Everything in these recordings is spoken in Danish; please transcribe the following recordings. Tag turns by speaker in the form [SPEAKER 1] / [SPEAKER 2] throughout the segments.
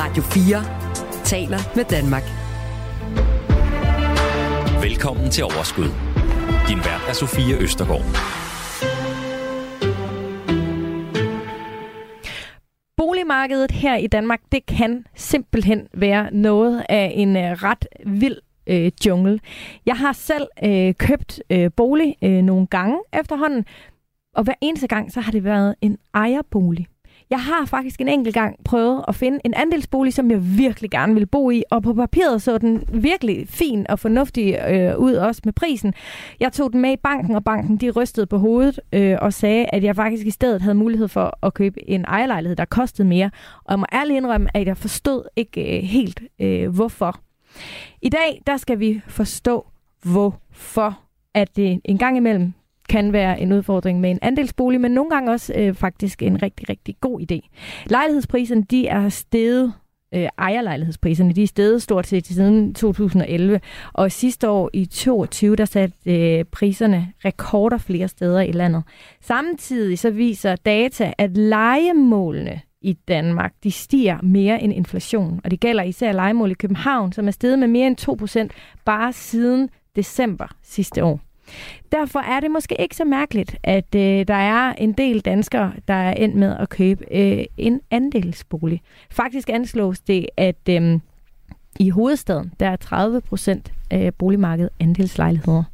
[SPEAKER 1] Radio 4 taler med Danmark.
[SPEAKER 2] Velkommen til Overskud. Din vært er Sofie Østergaard.
[SPEAKER 3] Boligmarkedet her i Danmark, det kan simpelthen være noget af en øh, ret vild øh, jungle. Jeg har selv øh, købt øh, bolig øh, nogle gange efterhånden, og hver eneste gang, så har det været en ejerbolig. Jeg har faktisk en enkelt gang prøvet at finde en andelsbolig, som jeg virkelig gerne ville bo i, og på papiret så den virkelig fin og fornuftig øh, ud også med prisen. Jeg tog den med i banken, og banken de rystede på hovedet øh, og sagde, at jeg faktisk i stedet havde mulighed for at købe en ejerlejlighed, der kostede mere. Og jeg må ærligt indrømme, at jeg forstod ikke øh, helt, øh, hvorfor. I dag, der skal vi forstå, hvorfor at det en gang imellem kan være en udfordring med en andelsbolig, men nogle gange også øh, faktisk en rigtig, rigtig god idé. Lejlighedspriserne, de er steget øh, ejerlejlighedspriserne, de er steget stort set siden 2011, og sidste år i 2022, der satte øh, priserne rekorder flere steder i landet. Samtidig så viser data, at lejemålene i Danmark, de stiger mere end inflation, og det gælder især lejemål i København, som er steget med mere end 2% bare siden december sidste år. Derfor er det måske ikke så mærkeligt, at øh, der er en del danskere, der er endt med at købe øh, en andelsbolig. Faktisk anslås det, at øh, i hovedstaden, der er 30 procent af boligmarkedet andelslejligheder.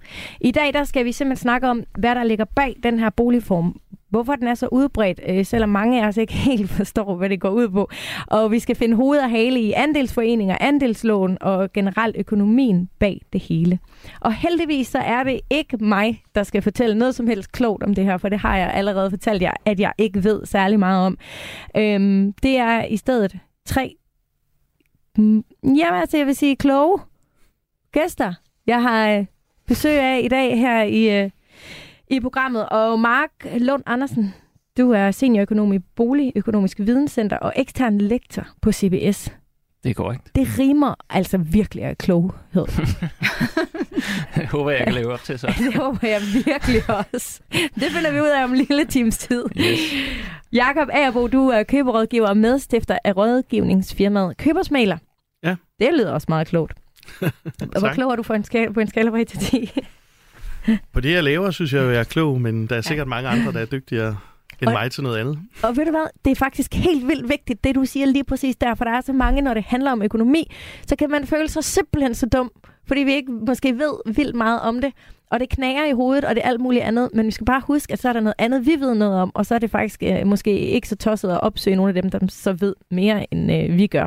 [SPEAKER 3] I dag der skal vi simpelthen snakke om, hvad der ligger bag den her boligform. Hvorfor den er så udbredt, øh, selvom mange af os ikke helt forstår, hvad det går ud på. Og vi skal finde hoved og hale i andelsforeninger, andelslån og generelt økonomien bag det hele. Og heldigvis så er det ikke mig, der skal fortælle noget som helst klogt om det her, for det har jeg allerede fortalt jer, at jeg ikke ved særlig meget om. Øhm, det er i stedet tre mm, jamen, altså, jeg vil sige kloge gæster, jeg har øh, besøg af i dag her i, øh, i programmet. Og Mark Lund Andersen, du er seniorøkonom i Boligøkonomisk Videnscenter og ekstern lektor på CBS.
[SPEAKER 4] Det er korrekt.
[SPEAKER 3] Det rimer altså virkelig af kloghed.
[SPEAKER 4] jeg håber, jeg kan leve op til så.
[SPEAKER 3] det håber jeg virkelig også. Det finder vi ud af om en lille times tid.
[SPEAKER 4] Yes.
[SPEAKER 3] Jakob Agerbo, du er køberrådgiver og medstifter af rådgivningsfirmaet Købersmaler.
[SPEAKER 5] Ja.
[SPEAKER 3] Det lyder også meget klogt. Hvor klog er du på en skala, på en skala fra 1 til 10?
[SPEAKER 5] På det, jeg laver, synes jeg, jeg er klog, men der er sikkert mange andre, der er dygtigere end og, mig til noget andet.
[SPEAKER 3] Og ved du hvad, det er faktisk helt vildt vigtigt, det du siger lige præcis der, for der er så mange, når det handler om økonomi, så kan man føle sig simpelthen så dum, fordi vi ikke måske ved vildt meget om det, og det knager i hovedet, og det er alt muligt andet, men vi skal bare huske, at så er der noget andet, vi ved noget om, og så er det faktisk øh, måske ikke så tosset at opsøge nogle af dem, der så ved mere, end øh, vi gør.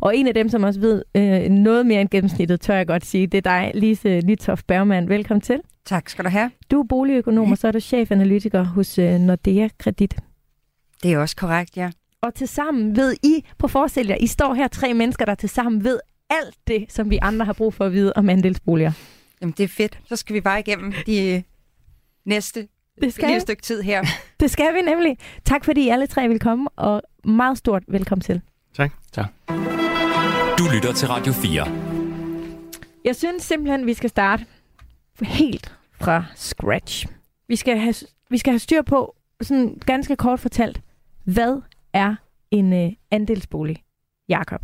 [SPEAKER 3] Og en af dem, som også ved øh, noget mere end gennemsnittet, tør jeg godt sige, det er dig, Lise Litoff Bergmann. Velkommen til.
[SPEAKER 6] Tak skal du have.
[SPEAKER 3] Du er boligøkonom, og så er du chefanalytiker hos øh, Nordea Kredit.
[SPEAKER 6] Det er også korrekt, ja.
[SPEAKER 3] Og til sammen ved I, på forestil jer, I står her tre mennesker, der til sammen ved alt det, som vi andre har brug for at vide om andelsboliger.
[SPEAKER 6] Jamen, det er fedt. Så skal vi bare igennem de næste det skal lille stykke tid her.
[SPEAKER 3] det skal vi nemlig. Tak fordi I alle tre vil komme, og meget stort velkommen til.
[SPEAKER 5] Tak.
[SPEAKER 4] tak.
[SPEAKER 2] Du lytter til Radio 4.
[SPEAKER 3] Jeg synes simpelthen, vi skal starte helt fra scratch. Vi skal have, vi skal have styr på, sådan ganske kort fortalt, hvad er en øh, andelsbolig, Jakob?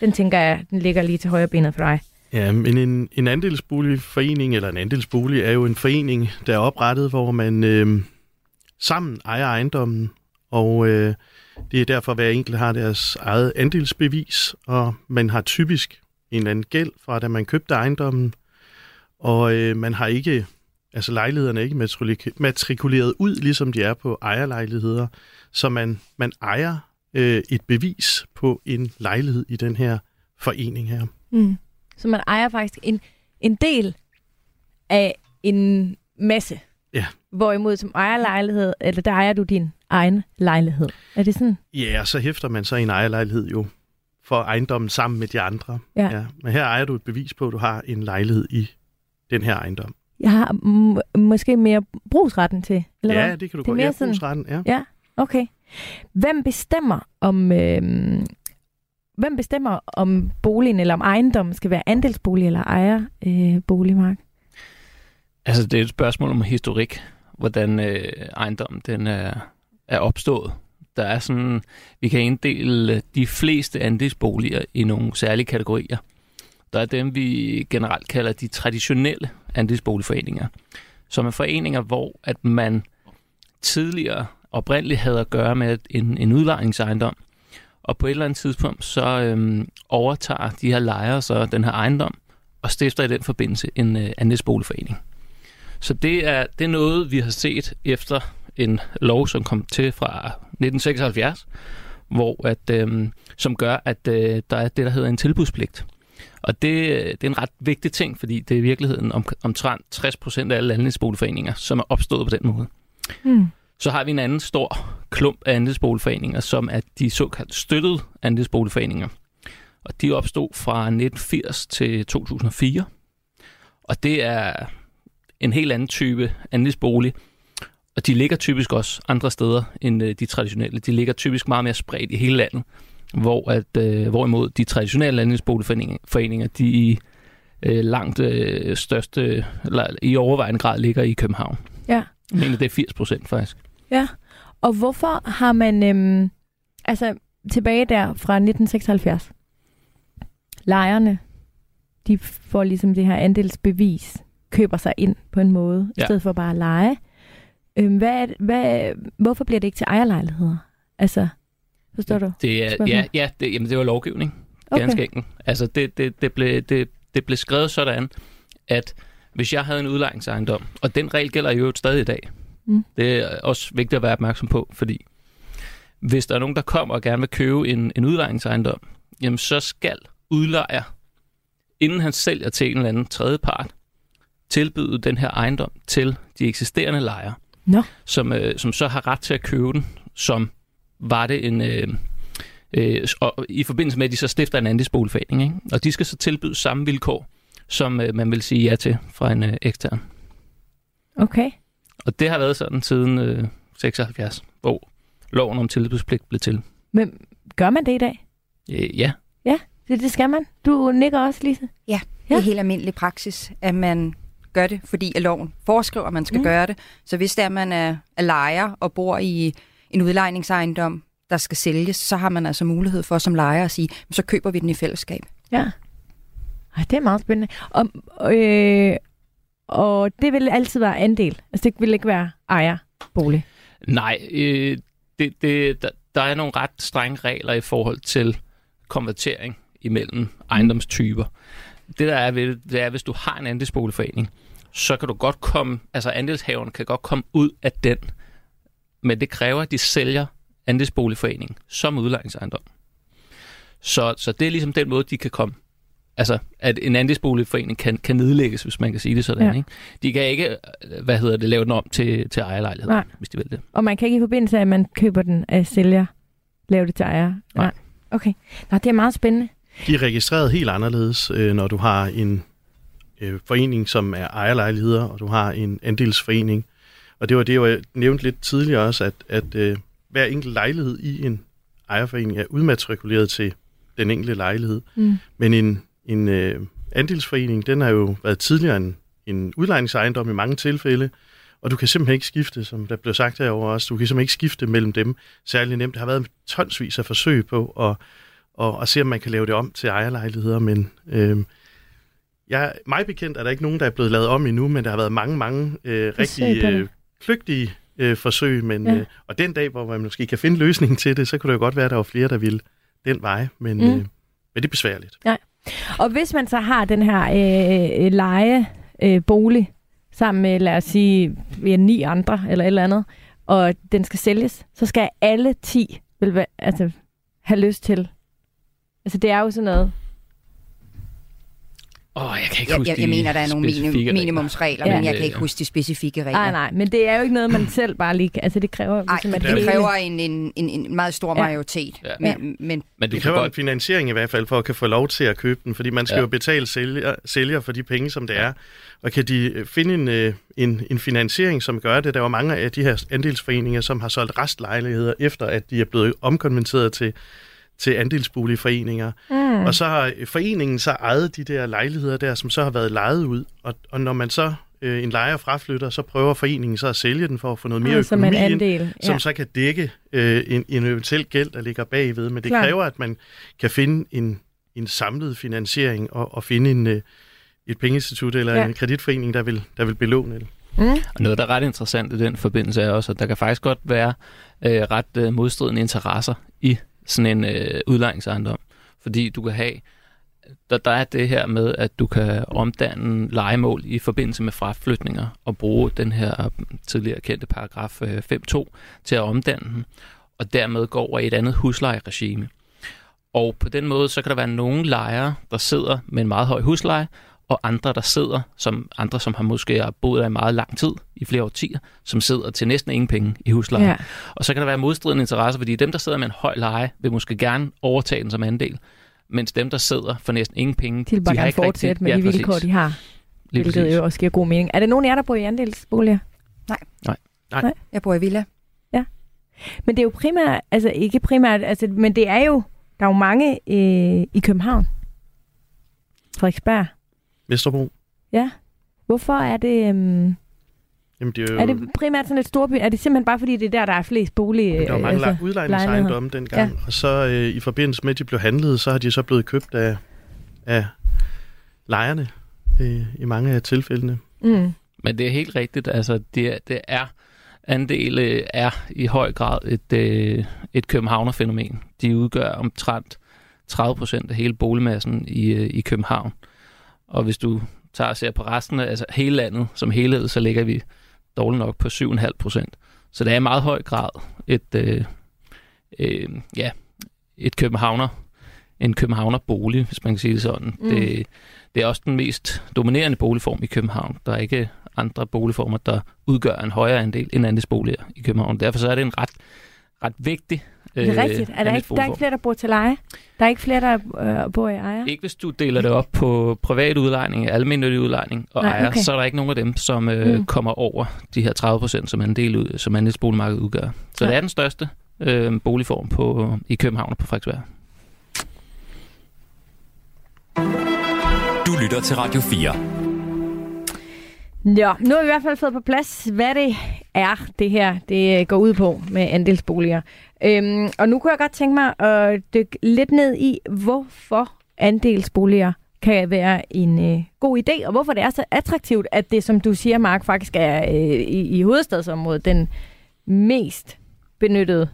[SPEAKER 3] Den tænker jeg, den ligger lige til højre benet for dig.
[SPEAKER 5] Ja, men en, en andelsboligforening, eller en andelsbolig, er jo en forening, der er oprettet, hvor man øh, sammen ejer ejendommen, og øh, det er derfor, hver enkelt har deres eget andelsbevis, og man har typisk en eller anden gæld fra, da man købte ejendommen, og øh, man har ikke, altså lejlighederne er ikke matrikuleret ud, ligesom de er på ejerlejligheder, så man, man ejer øh, et bevis på en lejlighed i den her forening her.
[SPEAKER 3] Mm. Så man ejer faktisk en, en del af en masse.
[SPEAKER 5] Ja.
[SPEAKER 3] Hvorimod som ejerlejlighed, eller der ejer du din egen lejlighed. Er det sådan?
[SPEAKER 5] Ja, så hæfter man så en ejerlejlighed jo for ejendommen sammen med de andre.
[SPEAKER 3] Ja.
[SPEAKER 5] ja. Men her ejer du et bevis på, at du har en lejlighed i den her ejendom.
[SPEAKER 3] Jeg har m- måske mere brugsretten til, eller
[SPEAKER 5] Ja,
[SPEAKER 3] hvad?
[SPEAKER 5] det kan du
[SPEAKER 3] Det
[SPEAKER 5] godt.
[SPEAKER 3] mere
[SPEAKER 5] Ja,
[SPEAKER 3] sådan-
[SPEAKER 5] brugsretten, ja.
[SPEAKER 3] Ja, okay. Hvem bestemmer om... Øh, hvem bestemmer om boligen eller om ejendommen skal være andelsbolig eller ejerbolig, øh, boligmark?
[SPEAKER 4] Altså, det er et spørgsmål om historik, hvordan øh, ejendommen den er, er opstået. der er sådan, vi kan inddele de fleste andelsboliger i nogle særlige kategorier. Der er dem, vi generelt kalder de traditionelle andelsboligforeninger, som er foreninger, hvor at man tidligere oprindeligt havde at gøre med en, en udlejningsejendom, og på et eller andet tidspunkt, så øhm, overtager de her lejere så den her ejendom, og stifter i den forbindelse en øh, andelsboligforening. Så det er, det er noget, vi har set efter en lov, som kom til fra 1976, hvor at, øhm, som gør, at øh, der er det, der hedder en tilbudspligt. Og det, det er en ret vigtig ting, fordi det er i virkeligheden om, omtrent 60 procent af alle andelsboligforeninger, som er opstået på den måde.
[SPEAKER 3] Mm.
[SPEAKER 4] Så har vi en anden stor klump af andelsboligforeninger, som er de såkaldt støttede andelsboligforeninger. Og de opstod fra 1980 til 2004. Og det er en helt anden type andelsbolig. Og de ligger typisk også andre steder end øh, de traditionelle. De ligger typisk meget mere spredt i hele landet. Hvor at, øh, hvorimod de traditionelle andelsboligforeninger, de i øh, langt øh, største, eller i overvejende grad ligger i København.
[SPEAKER 3] Ja.
[SPEAKER 4] Jeg mener, det er 80 procent faktisk.
[SPEAKER 3] Ja, og hvorfor har man, øhm, altså tilbage der fra 1976, lejerne, de får ligesom det her andelsbevis, køber sig ind på en måde, ja. i stedet for bare at lege. Øhm, hvad, hvad, hvorfor bliver det ikke til ejerlejligheder? Altså, forstår du?
[SPEAKER 4] Det er, ja, ja det, jamen, det var lovgivning.
[SPEAKER 3] Okay.
[SPEAKER 4] Ganske enkelt. Altså, det, det, det, blev, det, det blev skrevet sådan, at hvis jeg havde en udlejningsejendom, og den regel gælder jo stadig i dag,
[SPEAKER 3] Mm.
[SPEAKER 4] det er også vigtigt at være opmærksom på, fordi hvis der er nogen, der kommer og gerne vil købe en, en udlejningsejendom, jamen så skal udlejer, inden han sælger til en eller anden tredje part, tilbyde den her ejendom til de eksisterende lejere,
[SPEAKER 3] Nå.
[SPEAKER 4] som, øh, som så har ret til at købe den, som var det en... Øh, øh, og i forbindelse med, at de så stifter en andelsboligforening. Ikke? Og de skal så tilbyde samme vilkår, som øh, man vil sige ja til fra en øh, ekstern.
[SPEAKER 3] Okay. Og
[SPEAKER 4] det har været sådan siden øh, 76, hvor loven om tilbudspligt blev til.
[SPEAKER 3] Men gør man det i dag?
[SPEAKER 4] Øh, ja,
[SPEAKER 3] Det, det skal man. Du nikker også, Lise.
[SPEAKER 6] Det
[SPEAKER 3] Ja.
[SPEAKER 6] er helt almindelig praksis, at man gør det, fordi at loven foreskriver, at man skal
[SPEAKER 3] Mm.
[SPEAKER 6] gøre det. Så hvis det er, at man er, er lejer og bor i en udlejningsejendom, der skal sælges, så har man altså mulighed for som lejer at sige, så køber vi den i fællesskab.
[SPEAKER 3] Ja. Ej, det er meget spændende. Og, øh, og det vil altid være andel. Altså, det vil ikke være ejerbolig.
[SPEAKER 4] Nej, øh, det, det, der, der er nogle ret strenge regler i forhold til konvertering imellem ejendomstyper. Det der er ved det, er, hvis du har en andelsboligforening, så kan du godt komme, altså andelshaveren kan godt komme ud af den, men det kræver, at de sælger andelsboligforeningen som udlejningsejendom. Så, så det er ligesom den måde, de kan komme. Altså, at en andelsboligforening kan, kan nedlægges, hvis man kan sige det sådan.
[SPEAKER 3] Ja.
[SPEAKER 4] Ikke? De kan ikke, øh, hvad hedder det, lave den om til, til ejerlejlighed,
[SPEAKER 3] Nej.
[SPEAKER 4] hvis de vil det.
[SPEAKER 3] Og man kan ikke i forbindelse af, at man køber den af sælger, lave det til ejer.
[SPEAKER 4] Nej.
[SPEAKER 3] Okay. Nå, det er meget spændende.
[SPEAKER 5] De er registreret helt anderledes, øh, når du har en øh, forening, som er ejerlejligheder, og du har en andelsforening. Og det var det, jeg nævnte lidt tidligere også, at, at øh, hver enkelt lejlighed i en ejerforening er udmatrikuleret til den enkelte lejlighed.
[SPEAKER 3] Mm.
[SPEAKER 5] Men en, en øh, andelsforening, den har jo været tidligere en, en udlejningsejendom i mange tilfælde, og du kan simpelthen ikke skifte, som der blev sagt herovre også, du kan simpelthen ikke skifte mellem dem særlig nemt. Der har været tonsvis af forsøg på at, og, og se, om man kan lave det om til ejerlejligheder, men øh, jeg, mig bekendt er der ikke nogen, der er blevet lavet om endnu, men der har været mange, mange øh, rigtig øh, kløgtige øh, forsøg, men,
[SPEAKER 3] Ja.
[SPEAKER 5] øh, og den dag, hvor man måske kan finde løsningen til det, så kunne det jo godt være, at der var flere, der ville den vej, men,
[SPEAKER 3] Mm.
[SPEAKER 5] øh, men det er besværligt.
[SPEAKER 3] Og hvis man så har den her øh, øh, leje øh, bolig sammen med, lad os sige, ja, ni andre eller et eller andet, og den skal sælges, så skal alle 10 vel, være- altså, have lyst til. Altså det er jo sådan noget.
[SPEAKER 4] Åh, oh, jeg kan ikke
[SPEAKER 6] Jeg,
[SPEAKER 4] huske
[SPEAKER 6] jeg, jeg
[SPEAKER 4] de
[SPEAKER 6] mener, der er nogle minim,
[SPEAKER 4] regler.
[SPEAKER 6] minimumsregler,
[SPEAKER 3] Ja.
[SPEAKER 6] men jeg kan ikke huske de specifikke regler.
[SPEAKER 3] Nej, nej, men det er jo ikke noget, man selv bare lige. Altså det kræver
[SPEAKER 6] Ej,
[SPEAKER 3] ligesom,
[SPEAKER 6] det
[SPEAKER 3] hele-
[SPEAKER 6] kræver en, en, en, en meget stor
[SPEAKER 3] Ja.
[SPEAKER 6] majoritet.
[SPEAKER 4] Ja.
[SPEAKER 6] Men, men
[SPEAKER 4] Men du
[SPEAKER 5] Det
[SPEAKER 4] kan
[SPEAKER 5] kræver en finansiering i hvert fald, for at kan få lov til at købe den, fordi man skal
[SPEAKER 4] Ja.
[SPEAKER 5] jo betale sælger, sælger for de penge, som det er. Og kan de øh, finde en, øh, en, en finansiering, som gør det? Der er jo mange af de her andelsforeninger, som har solgt restlejligheder, efter at de er blevet omkonverteret til, til andelsboligforeninger.
[SPEAKER 3] Mm.
[SPEAKER 5] Og så har øh, foreningen så ejet de der lejligheder der, som så har været lejet ud. Og, og når man så øh, en lejer fraflytter, så prøver foreningen så at sælge den for at få noget mere
[SPEAKER 3] som en
[SPEAKER 5] økonomi ind,
[SPEAKER 3] andel.
[SPEAKER 5] som
[SPEAKER 3] Ja.
[SPEAKER 5] så kan dække øh, en, en eventuel gæld, der ligger bagved. Men det
[SPEAKER 3] Klart.
[SPEAKER 5] kræver, at man kan finde en, en samlet finansiering og, og finde en, øh, et pengeinstitut eller
[SPEAKER 3] ja.
[SPEAKER 5] en kreditforening, der vil, der vil belåne det.
[SPEAKER 3] Mm.
[SPEAKER 4] Og noget, der er ret interessant i den forbindelse er også, at der kan faktisk godt være øh, ret øh, modstridende interesser i sådan en øh, udlejningsejendom. Fordi du kan have, der, der er det her med, at du kan omdanne legemål i forbindelse med fraflytninger og bruge den her øh, tidligere kendte paragraf øh, 5.2 til at omdanne den, og dermed gå over i et andet huslejeregime. Og på den måde, så kan der være nogle lejere, der sidder med en meget høj husleje, og andre, der sidder, som andre, som har måske har boet der i meget lang tid, i flere årtier, som sidder til næsten ingen penge i husleje.
[SPEAKER 3] Ja.
[SPEAKER 4] Og så kan der være modstridende interesser, fordi dem, der sidder med en høj leje, vil måske gerne overtage den som andel, mens dem, der sidder for næsten ingen penge,
[SPEAKER 3] De vil bare
[SPEAKER 4] har
[SPEAKER 3] gerne
[SPEAKER 4] ikke rigtig-
[SPEAKER 3] fortsætte med
[SPEAKER 4] Ja,
[SPEAKER 3] de
[SPEAKER 4] præcis.
[SPEAKER 3] vilkår, de har.
[SPEAKER 4] Lige
[SPEAKER 3] hvilket
[SPEAKER 4] præcis.
[SPEAKER 3] jo også giver god mening. Er det nogen af jer, der bor i andelsboliger?
[SPEAKER 6] Jeg bor i villa.
[SPEAKER 3] Men det er jo primært, altså ikke primært, altså, men det er jo, der er jo mange øh, i København. Frederiksberg.
[SPEAKER 5] Vesterbro,
[SPEAKER 3] Ja. Hvorfor er det, øhm,
[SPEAKER 5] jamen det er jo...
[SPEAKER 3] er det primært sådan et storby? Er det simpelthen bare fordi, det er der, der er flest bolig?
[SPEAKER 5] Der var mange
[SPEAKER 3] altså,
[SPEAKER 5] udlejningsejendomme dengang, ja. og så øh, i forbindelse med, at de blev handlet, så har de så blevet købt af, af lejerne øh, i mange af tilfældene.
[SPEAKER 3] mm,
[SPEAKER 4] Men det er helt rigtigt. Altså, det, er- det er andel øh, er i høj grad et, øh, et københavnerfænomen. De udgør omtrent 30 procent af hele boligmassen i, øh, i København. Og hvis du tager og ser på resten af altså hele landet som helhed, så ligger vi dårligt nok på 7,5 procent. Så det er i meget høj grad et, øh, øh, ja, et københavner, en københavnerbolig, hvis man kan sige det sådan.
[SPEAKER 3] Mm.
[SPEAKER 4] Mm. Det, det er også den mest dominerende boligform i København. Der er ikke andre boligformer, der udgør en højere andel end andelsboliger i København. Derfor så er det en ret, ret vigtig
[SPEAKER 3] det er rigtigt. Er der, ikke, der er ikke flere, der bor til leje? Der er ikke flere, der øh, bor i ejer?
[SPEAKER 4] Ikke hvis du deler det op på privat udlejning, almindelig udlejning og
[SPEAKER 3] Nej,
[SPEAKER 4] ejer,
[SPEAKER 3] okay.
[SPEAKER 4] så er der ikke nogen af dem, som øh,
[SPEAKER 3] Mm.
[SPEAKER 4] mm. kommer over de her 30 procent, som andel ud, som andelsboligmarkedet udgør. Så
[SPEAKER 3] Ja.
[SPEAKER 4] det er den største øh, boligform på, i København og på Frederiksberg.
[SPEAKER 2] Du lytter til Radio 4.
[SPEAKER 3] Ja, nu har vi i hvert fald fået på plads, hvad det er, det her det øh, går ud på med andelsboliger. Øhm, og nu kunne jeg godt tænke mig at dykke lidt ned i, hvorfor andelsboliger kan være en øh, god idé, og hvorfor det er så attraktivt, at det, som du siger, Mark, faktisk er øh, i, i hovedstadsområdet den mest benyttede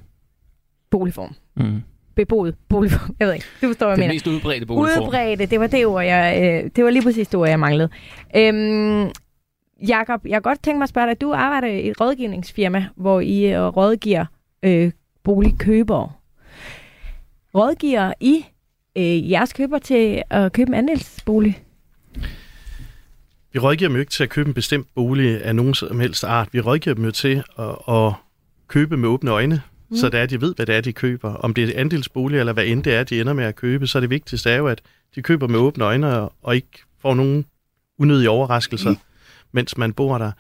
[SPEAKER 3] boligform.
[SPEAKER 4] Mm.
[SPEAKER 3] Beboet boligform. Jeg ved ikke, du forstår, hvad jeg
[SPEAKER 4] Den
[SPEAKER 3] mener.
[SPEAKER 4] mest udbredte boligform.
[SPEAKER 3] Udbredte, det var det ord, jeg, øh, det var lige præcis det ord, jeg manglede. Øhm, Jakob, jeg kan godt tænke mig at spørge dig, du arbejder i et rådgivningsfirma, hvor I øh, rådgiver øh, boligkøbere. Rådgiver I øh, jeres køber til at købe en andelsbolig?
[SPEAKER 5] Vi rådgiver dem jo ikke til at købe en bestemt bolig af nogen som helst art. Vi rådgiver dem jo til at, at købe med åbne øjne, mm. så det er, de ved, hvad det er, de køber. Om det er andelsbolig, eller hvad end det er, de ender med at købe, så er det vigtigste er jo, at de køber med åbne øjne og, og ikke får nogen unødige overraskelser, mm. Mens man bor der.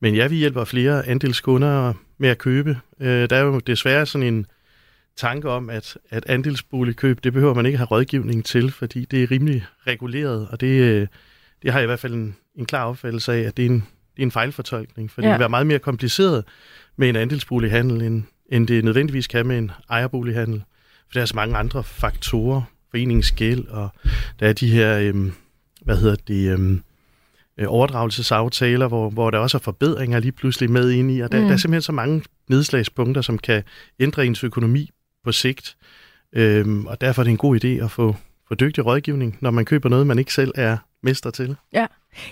[SPEAKER 5] Men ja, vi hjælper flere andelskunder med at købe. Øh, der er jo desværre sådan en tanke om, at, at andelsboligkøb, det behøver man ikke have rådgivning til, fordi det er rimelig reguleret, og det, øh, det har jeg i hvert fald en, en klar opfattelse af, at det er en, det er en fejlfortolkning, for ja. det vil være meget mere kompliceret med en andelsbolighandel, end, end det nødvendigvis kan med en ejerbolighandel. For der er så mange andre faktorer, foreningsgæld, og der er de her, øhm, hvad hedder det, øhm, øh, overdragelsesaftaler, hvor, hvor der også er forbedringer lige pludselig med ind i, og der,
[SPEAKER 3] Mm.
[SPEAKER 5] mm. der er simpelthen så mange nedslagspunkter, som kan ændre ens økonomi på sigt. Øhm, og derfor er det en god idé at få, få dygtig rådgivning, når man køber noget, man ikke selv er mester til.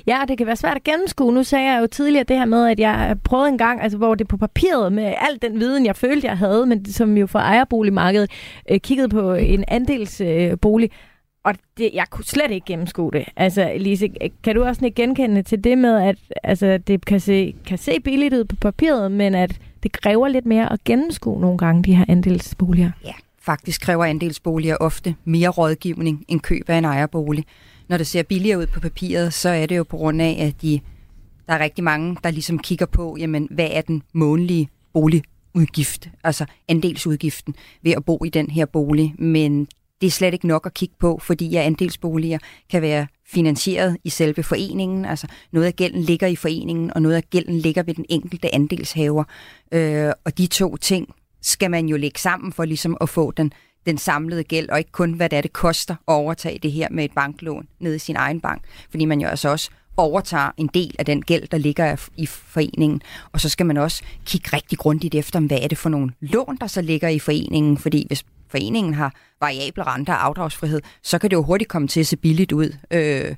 [SPEAKER 3] Ja, og det kan være svært at gennemskue. Nu sagde jeg jo tidligere det her med, at jeg prøvede en gang, altså hvor det på papiret med al den viden, jeg følte, jeg havde, men som jo fra ejerboligmarkedet øh, kiggede på en andelsbolig, øh, og det, jeg kunne slet ikke gennemskue det. Altså, Lise, kan du også ikke genkende til det med, at altså, det kan se, kan se billigt ud på papiret, men at det kræver lidt mere at gennemskue nogle gange, de her andelsboliger?
[SPEAKER 6] Ja, faktisk kræver andelsboliger ofte mere rådgivning end køb af en ejerbolig. Når det ser billigere ud på papiret, så er det jo på grund af, at de, der er rigtig mange, der ligesom kigger på, jamen, hvad er den månedlige boligudgift, altså andelsudgiften ved at bo i den her bolig. Men det er slet ikke nok at kigge på, fordi at andelsboliger kan være finansieret i selve foreningen. Altså noget af gælden ligger i foreningen, og noget af gælden ligger ved den enkelte andelshaver. Øh, og de to ting skal man jo lægge sammen for ligesom at få den, den samlede gæld, og ikke kun, hvad det er, det koster at overtage det her med et banklån nede i sin egen bank. Fordi man jo altså også overtager en del af den gæld, der ligger i foreningen. Og så skal man også kigge rigtig grundigt efter, hvad er det for nogle lån, der så ligger i foreningen. Fordi hvis foreningen har variable renter og afdragsfrihed, så kan det jo hurtigt komme til at se billigt ud øh,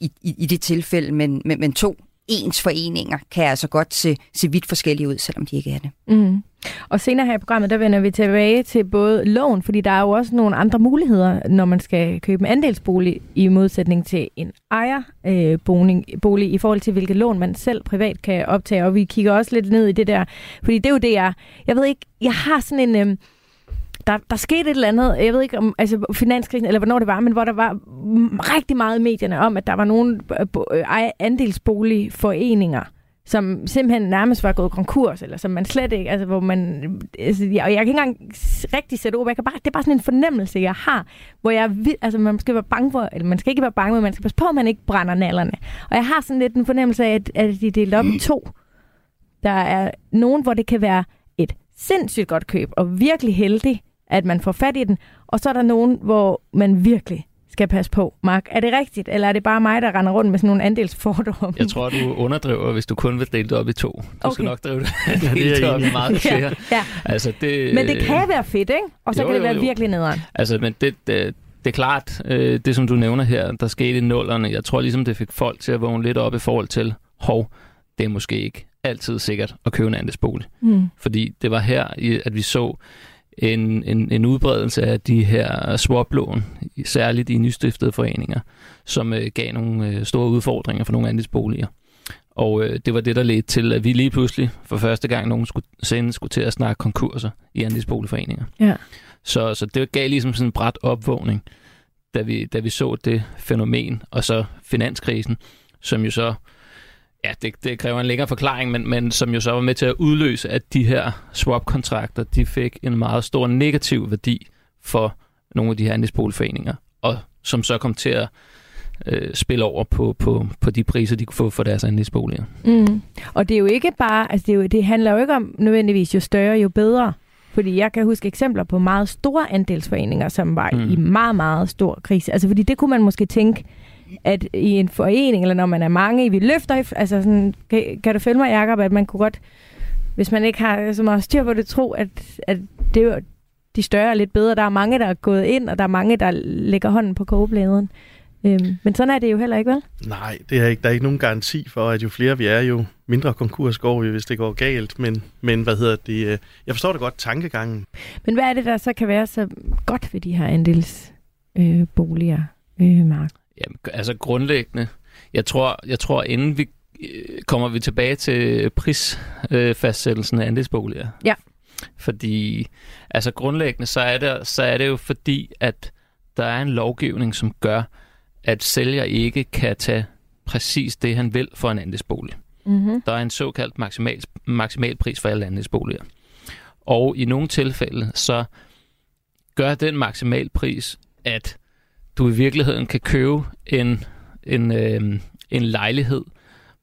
[SPEAKER 6] i, i, i det tilfælde. Men, men, men to ens foreninger kan altså godt se, se vidt forskellige ud, selvom de ikke er det.
[SPEAKER 3] Mm. Og senere her i programmet, der vender vi tilbage til både lån, fordi der er jo også nogle andre muligheder, når man skal købe en andelsbolig, i modsætning til en ejerbolig, øh, bolig, i forhold til, hvilket lån man selv privat kan optage. Og vi kigger også lidt ned i det der, fordi det er jo det, jeg... Jeg ved ikke, jeg har sådan en... Øh, der, der skete et eller andet, jeg ved ikke om altså finanskrisen, eller hvornår det var, men hvor der var rigtig meget i medierne om, at der var nogle øh, øh, andelsboligforeninger, som simpelthen nærmest var gået konkurs, eller som man slet ikke, altså hvor man, altså, jeg, og jeg kan ikke engang rigtig sætte ord, jeg kan bare, det er bare sådan en fornemmelse, jeg har, hvor jeg altså man skal være bange for, eller man skal ikke være bange, men man skal passe på, at man ikke brænder nallerne. Og jeg har sådan lidt en fornemmelse af, at, at de er delt op i to. Der er nogen, hvor det kan være et sindssygt godt køb, og virkelig heldig, at man får fat i den, og så er der nogen, hvor man virkelig skal passe på. Mark, er det rigtigt, eller er det bare mig, der render rundt med sådan nogle andelsfordomme?
[SPEAKER 4] Jeg tror, du underdriver, hvis du kun vil dele det op i to. Du okay. skal nok drive det,
[SPEAKER 5] ja, det
[SPEAKER 4] op i meget flere. Ja,
[SPEAKER 3] ja. Altså, det, Men det kan være fedt, ikke? Og så jo, kan det være jo, jo. virkelig nederen.
[SPEAKER 4] Altså, men det, det, det er klart, øh, det som du nævner her, der skete i nullerne, jeg tror ligesom, det fik folk til at vågne lidt op i forhold til, hov, det er måske ikke altid sikkert at købe en andelsbolig. Mm. Fordi det var her, at vi så en, en, en udbredelse af de her swap-lån, særligt i nystiftede foreninger, som øh, gav nogle øh, store udfordringer for nogle andelsboliger. Og øh, det var det, der ledte til, at vi lige pludselig for første gang nogen skulle, sende, skulle til at snakke konkurser i andelsboligforeninger.
[SPEAKER 3] Ja.
[SPEAKER 4] Så, så det gav ligesom sådan en bræt opvågning, da vi, da vi så det fænomen, og så finanskrisen, som jo så Ja, det, det kræver en længere forklaring, men, men som jo så var med til at udløse, at de her swap-kontrakter, de fik en meget stor negativ værdi for nogle af de her andelsboligforeninger, og som så kom til at øh, spille over på, på, på de priser, de kunne få for deres andelsboliger.
[SPEAKER 3] Mm. Og det er jo ikke bare, altså det, er jo, det handler jo ikke om nødvendigvis jo større, jo bedre. Fordi jeg kan huske eksempler på meget store andelsforeninger, som var mm. i meget, meget stor krise. Altså fordi det kunne man måske tænke, at i en forening, eller når man er mange, vi løfter, altså sådan, kan, kan du følge mig, Jacob, at man kunne godt, hvis man ikke har så meget styr på det, tro, at, at det er de større er lidt bedre. Der er mange, der er gået ind, og der er mange, der lægger hånden på kogebladen. Øhm, men sådan er det jo heller ikke, vel?
[SPEAKER 5] Nej, det er ikke, der er ikke nogen garanti for, at jo flere vi er, jo mindre konkurs går vi, hvis det går galt. Men, men hvad hedder det? Øh, jeg forstår det godt, tankegangen.
[SPEAKER 3] Men hvad er det, der så kan være så godt ved de her andelsboliger, øh, øh, Mark?
[SPEAKER 4] Jamen, altså grundlæggende, jeg tror, jeg tror inden vi øh, kommer vi tilbage til prisfastsættelsen øh, af andelsboliger.
[SPEAKER 3] Ja.
[SPEAKER 4] Fordi, altså grundlæggende, så er, det, så er det jo fordi, at der er en lovgivning, som gør, at sælger ikke kan tage præcis det, han vil for en andelsbolig. Mm-hmm. Der er en såkaldt maksimal, maksimal pris for alle andelsboliger. Og i nogle tilfælde, så gør den maksimal pris, at du i virkeligheden kan købe en, en, øh, en lejlighed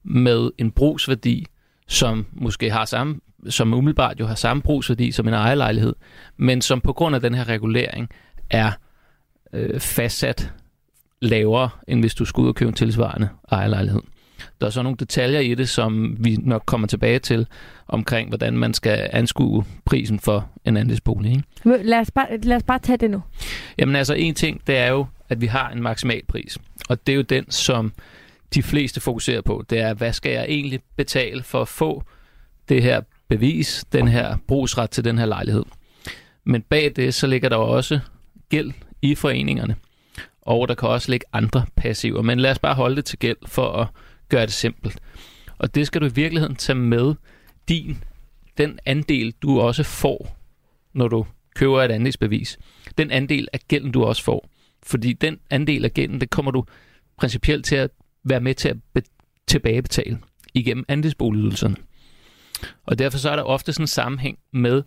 [SPEAKER 4] med en brugsværdi, som måske har samme, som umiddelbart jo har samme brugsværdi som en ejerlejlighed, men som på grund af den her regulering er øh, fastsat lavere, end hvis du skulle ud og købe en tilsvarende ejerlejlighed. Der er så nogle detaljer i det, som vi nok kommer tilbage til, omkring hvordan man skal anskue prisen for en andelsbolig. Ikke?
[SPEAKER 3] Lad, os bare, lad os bare tage det nu.
[SPEAKER 4] Jamen altså, en ting, det er jo, at vi har en maksimal pris. Og det er jo den, som de fleste fokuserer på. Det er, hvad skal jeg egentlig betale for at få det her bevis, den her brugsret til den her lejlighed. Men bag det, så ligger der også gæld i foreningerne. Og der kan også ligge andre passiver. Men lad os bare holde det til gæld for at gøre det simpelt. Og det skal du i virkeligheden tage med din, den andel, du også får, når du køber et andelsbevis. Den andel af gælden, du også får. Fordi den andel af gælden, det kommer du principielt til at være med til at be- tilbagebetale igennem andelsboligydelserne. Og derfor så er der ofte sådan en sammenhæng med,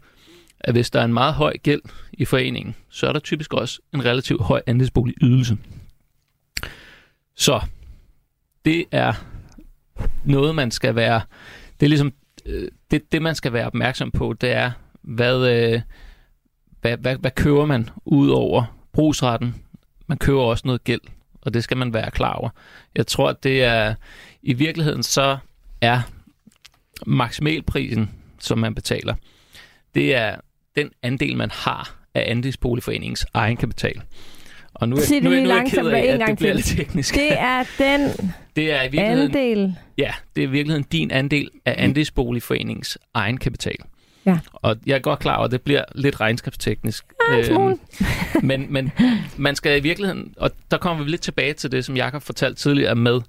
[SPEAKER 4] at hvis der er en meget høj gæld i foreningen, så er der typisk også en relativt høj andelsboligydelse. Så det er noget, man skal være... Det er ligesom øh, det, det, man skal være opmærksom på, det er, hvad, øh, hvad, hvad, hvad køber man ud over brugsretten? Man køber også noget gæld, og det skal man være klar over. Jeg tror, at det er... I virkeligheden så er maksimalprisen, som man betaler, det er den andel, man har af andelsboligforeningens egenkapital. Og nu, er,
[SPEAKER 3] det
[SPEAKER 4] nu, er- nu er jeg ked af, at det bliver lidt teknisk.
[SPEAKER 3] Det er den
[SPEAKER 4] det er i virkeligheden,
[SPEAKER 3] andel.
[SPEAKER 4] ja, det er i virkeligheden din andel af andelsboligforeningens egenkapital.
[SPEAKER 3] Ja.
[SPEAKER 4] Og jeg er godt klar over, at det bliver lidt regnskabsteknisk.
[SPEAKER 3] En smule.
[SPEAKER 4] men, men man skal i virkeligheden, og der kommer vi lidt tilbage til det, som Jakob fortalte tidligere med,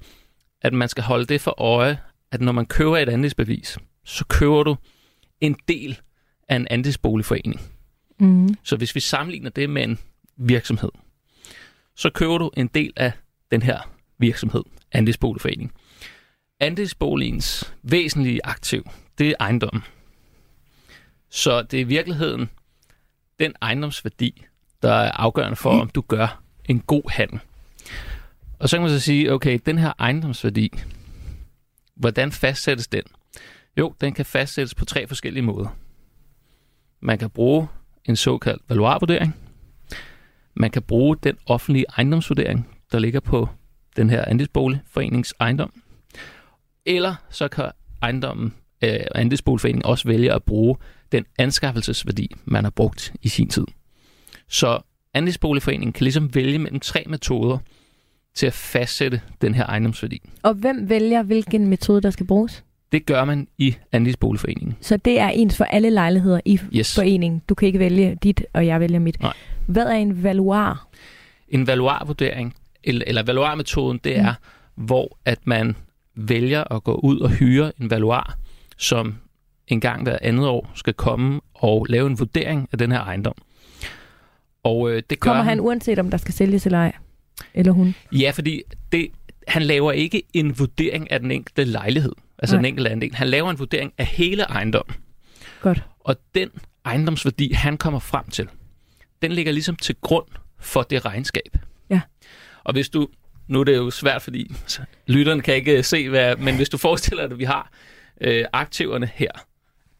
[SPEAKER 4] at man skal holde det for øje, at når man køber et andelsbevis, så køber du en del af en andelsboligforening.
[SPEAKER 3] Mm.
[SPEAKER 4] Så hvis vi sammenligner det med en virksomhed, så køber du en del af den her virksomhed, andelsboligforening. Andelsboligens væsentlige aktiv, det er ejendommen. Så det er i virkeligheden den ejendomsværdi, der er afgørende for, om du gør en god handel. Og så kan man så sige, okay, den her ejendomsværdi, hvordan fastsættes den? Jo, den kan fastsættes på tre forskellige måder. Man kan bruge en såkaldt valuarvurdering. Man kan bruge den offentlige ejendomsvurdering, der ligger på den her andelsboligforenings ejendom. Eller så kan ejendommen, øh, andelsboligforeningen også vælge at bruge den anskaffelsesværdi, man har brugt i sin tid. Så andelsboligforeningen kan ligesom vælge mellem tre metoder til at fastsætte den her ejendomsværdi.
[SPEAKER 3] Og hvem vælger, hvilken metode, der skal bruges?
[SPEAKER 4] Det gør man i andelsboligforeningen.
[SPEAKER 3] Så det er ens for alle lejligheder i
[SPEAKER 4] Yes.
[SPEAKER 3] foreningen. Du kan ikke vælge dit, og jeg vælger mit.
[SPEAKER 4] Nej.
[SPEAKER 3] Hvad er en valuar?
[SPEAKER 4] En valuarvurdering, eller, eller valuarmetoden, det er, hvor at man vælger at gå ud og hyre en valuar, som en gang hver andet år skal komme og lave en vurdering af den her ejendom. Og øh, det
[SPEAKER 3] Kommer han uanset om der skal sælges eller ej? Eller hun?
[SPEAKER 4] Ja, fordi det, han laver ikke en vurdering af den enkelte lejlighed, altså
[SPEAKER 3] Nej.
[SPEAKER 4] den enkelte andel. Han laver en vurdering af hele ejendommen.
[SPEAKER 3] Godt.
[SPEAKER 4] Og den ejendomsværdi, han kommer frem til, den ligger ligesom til grund for det regnskab.
[SPEAKER 3] Ja.
[SPEAKER 4] Og hvis du, nu er det jo svært, fordi lytteren kan ikke se, hvad, men hvis du forestiller dig, at vi har øh, aktiverne her,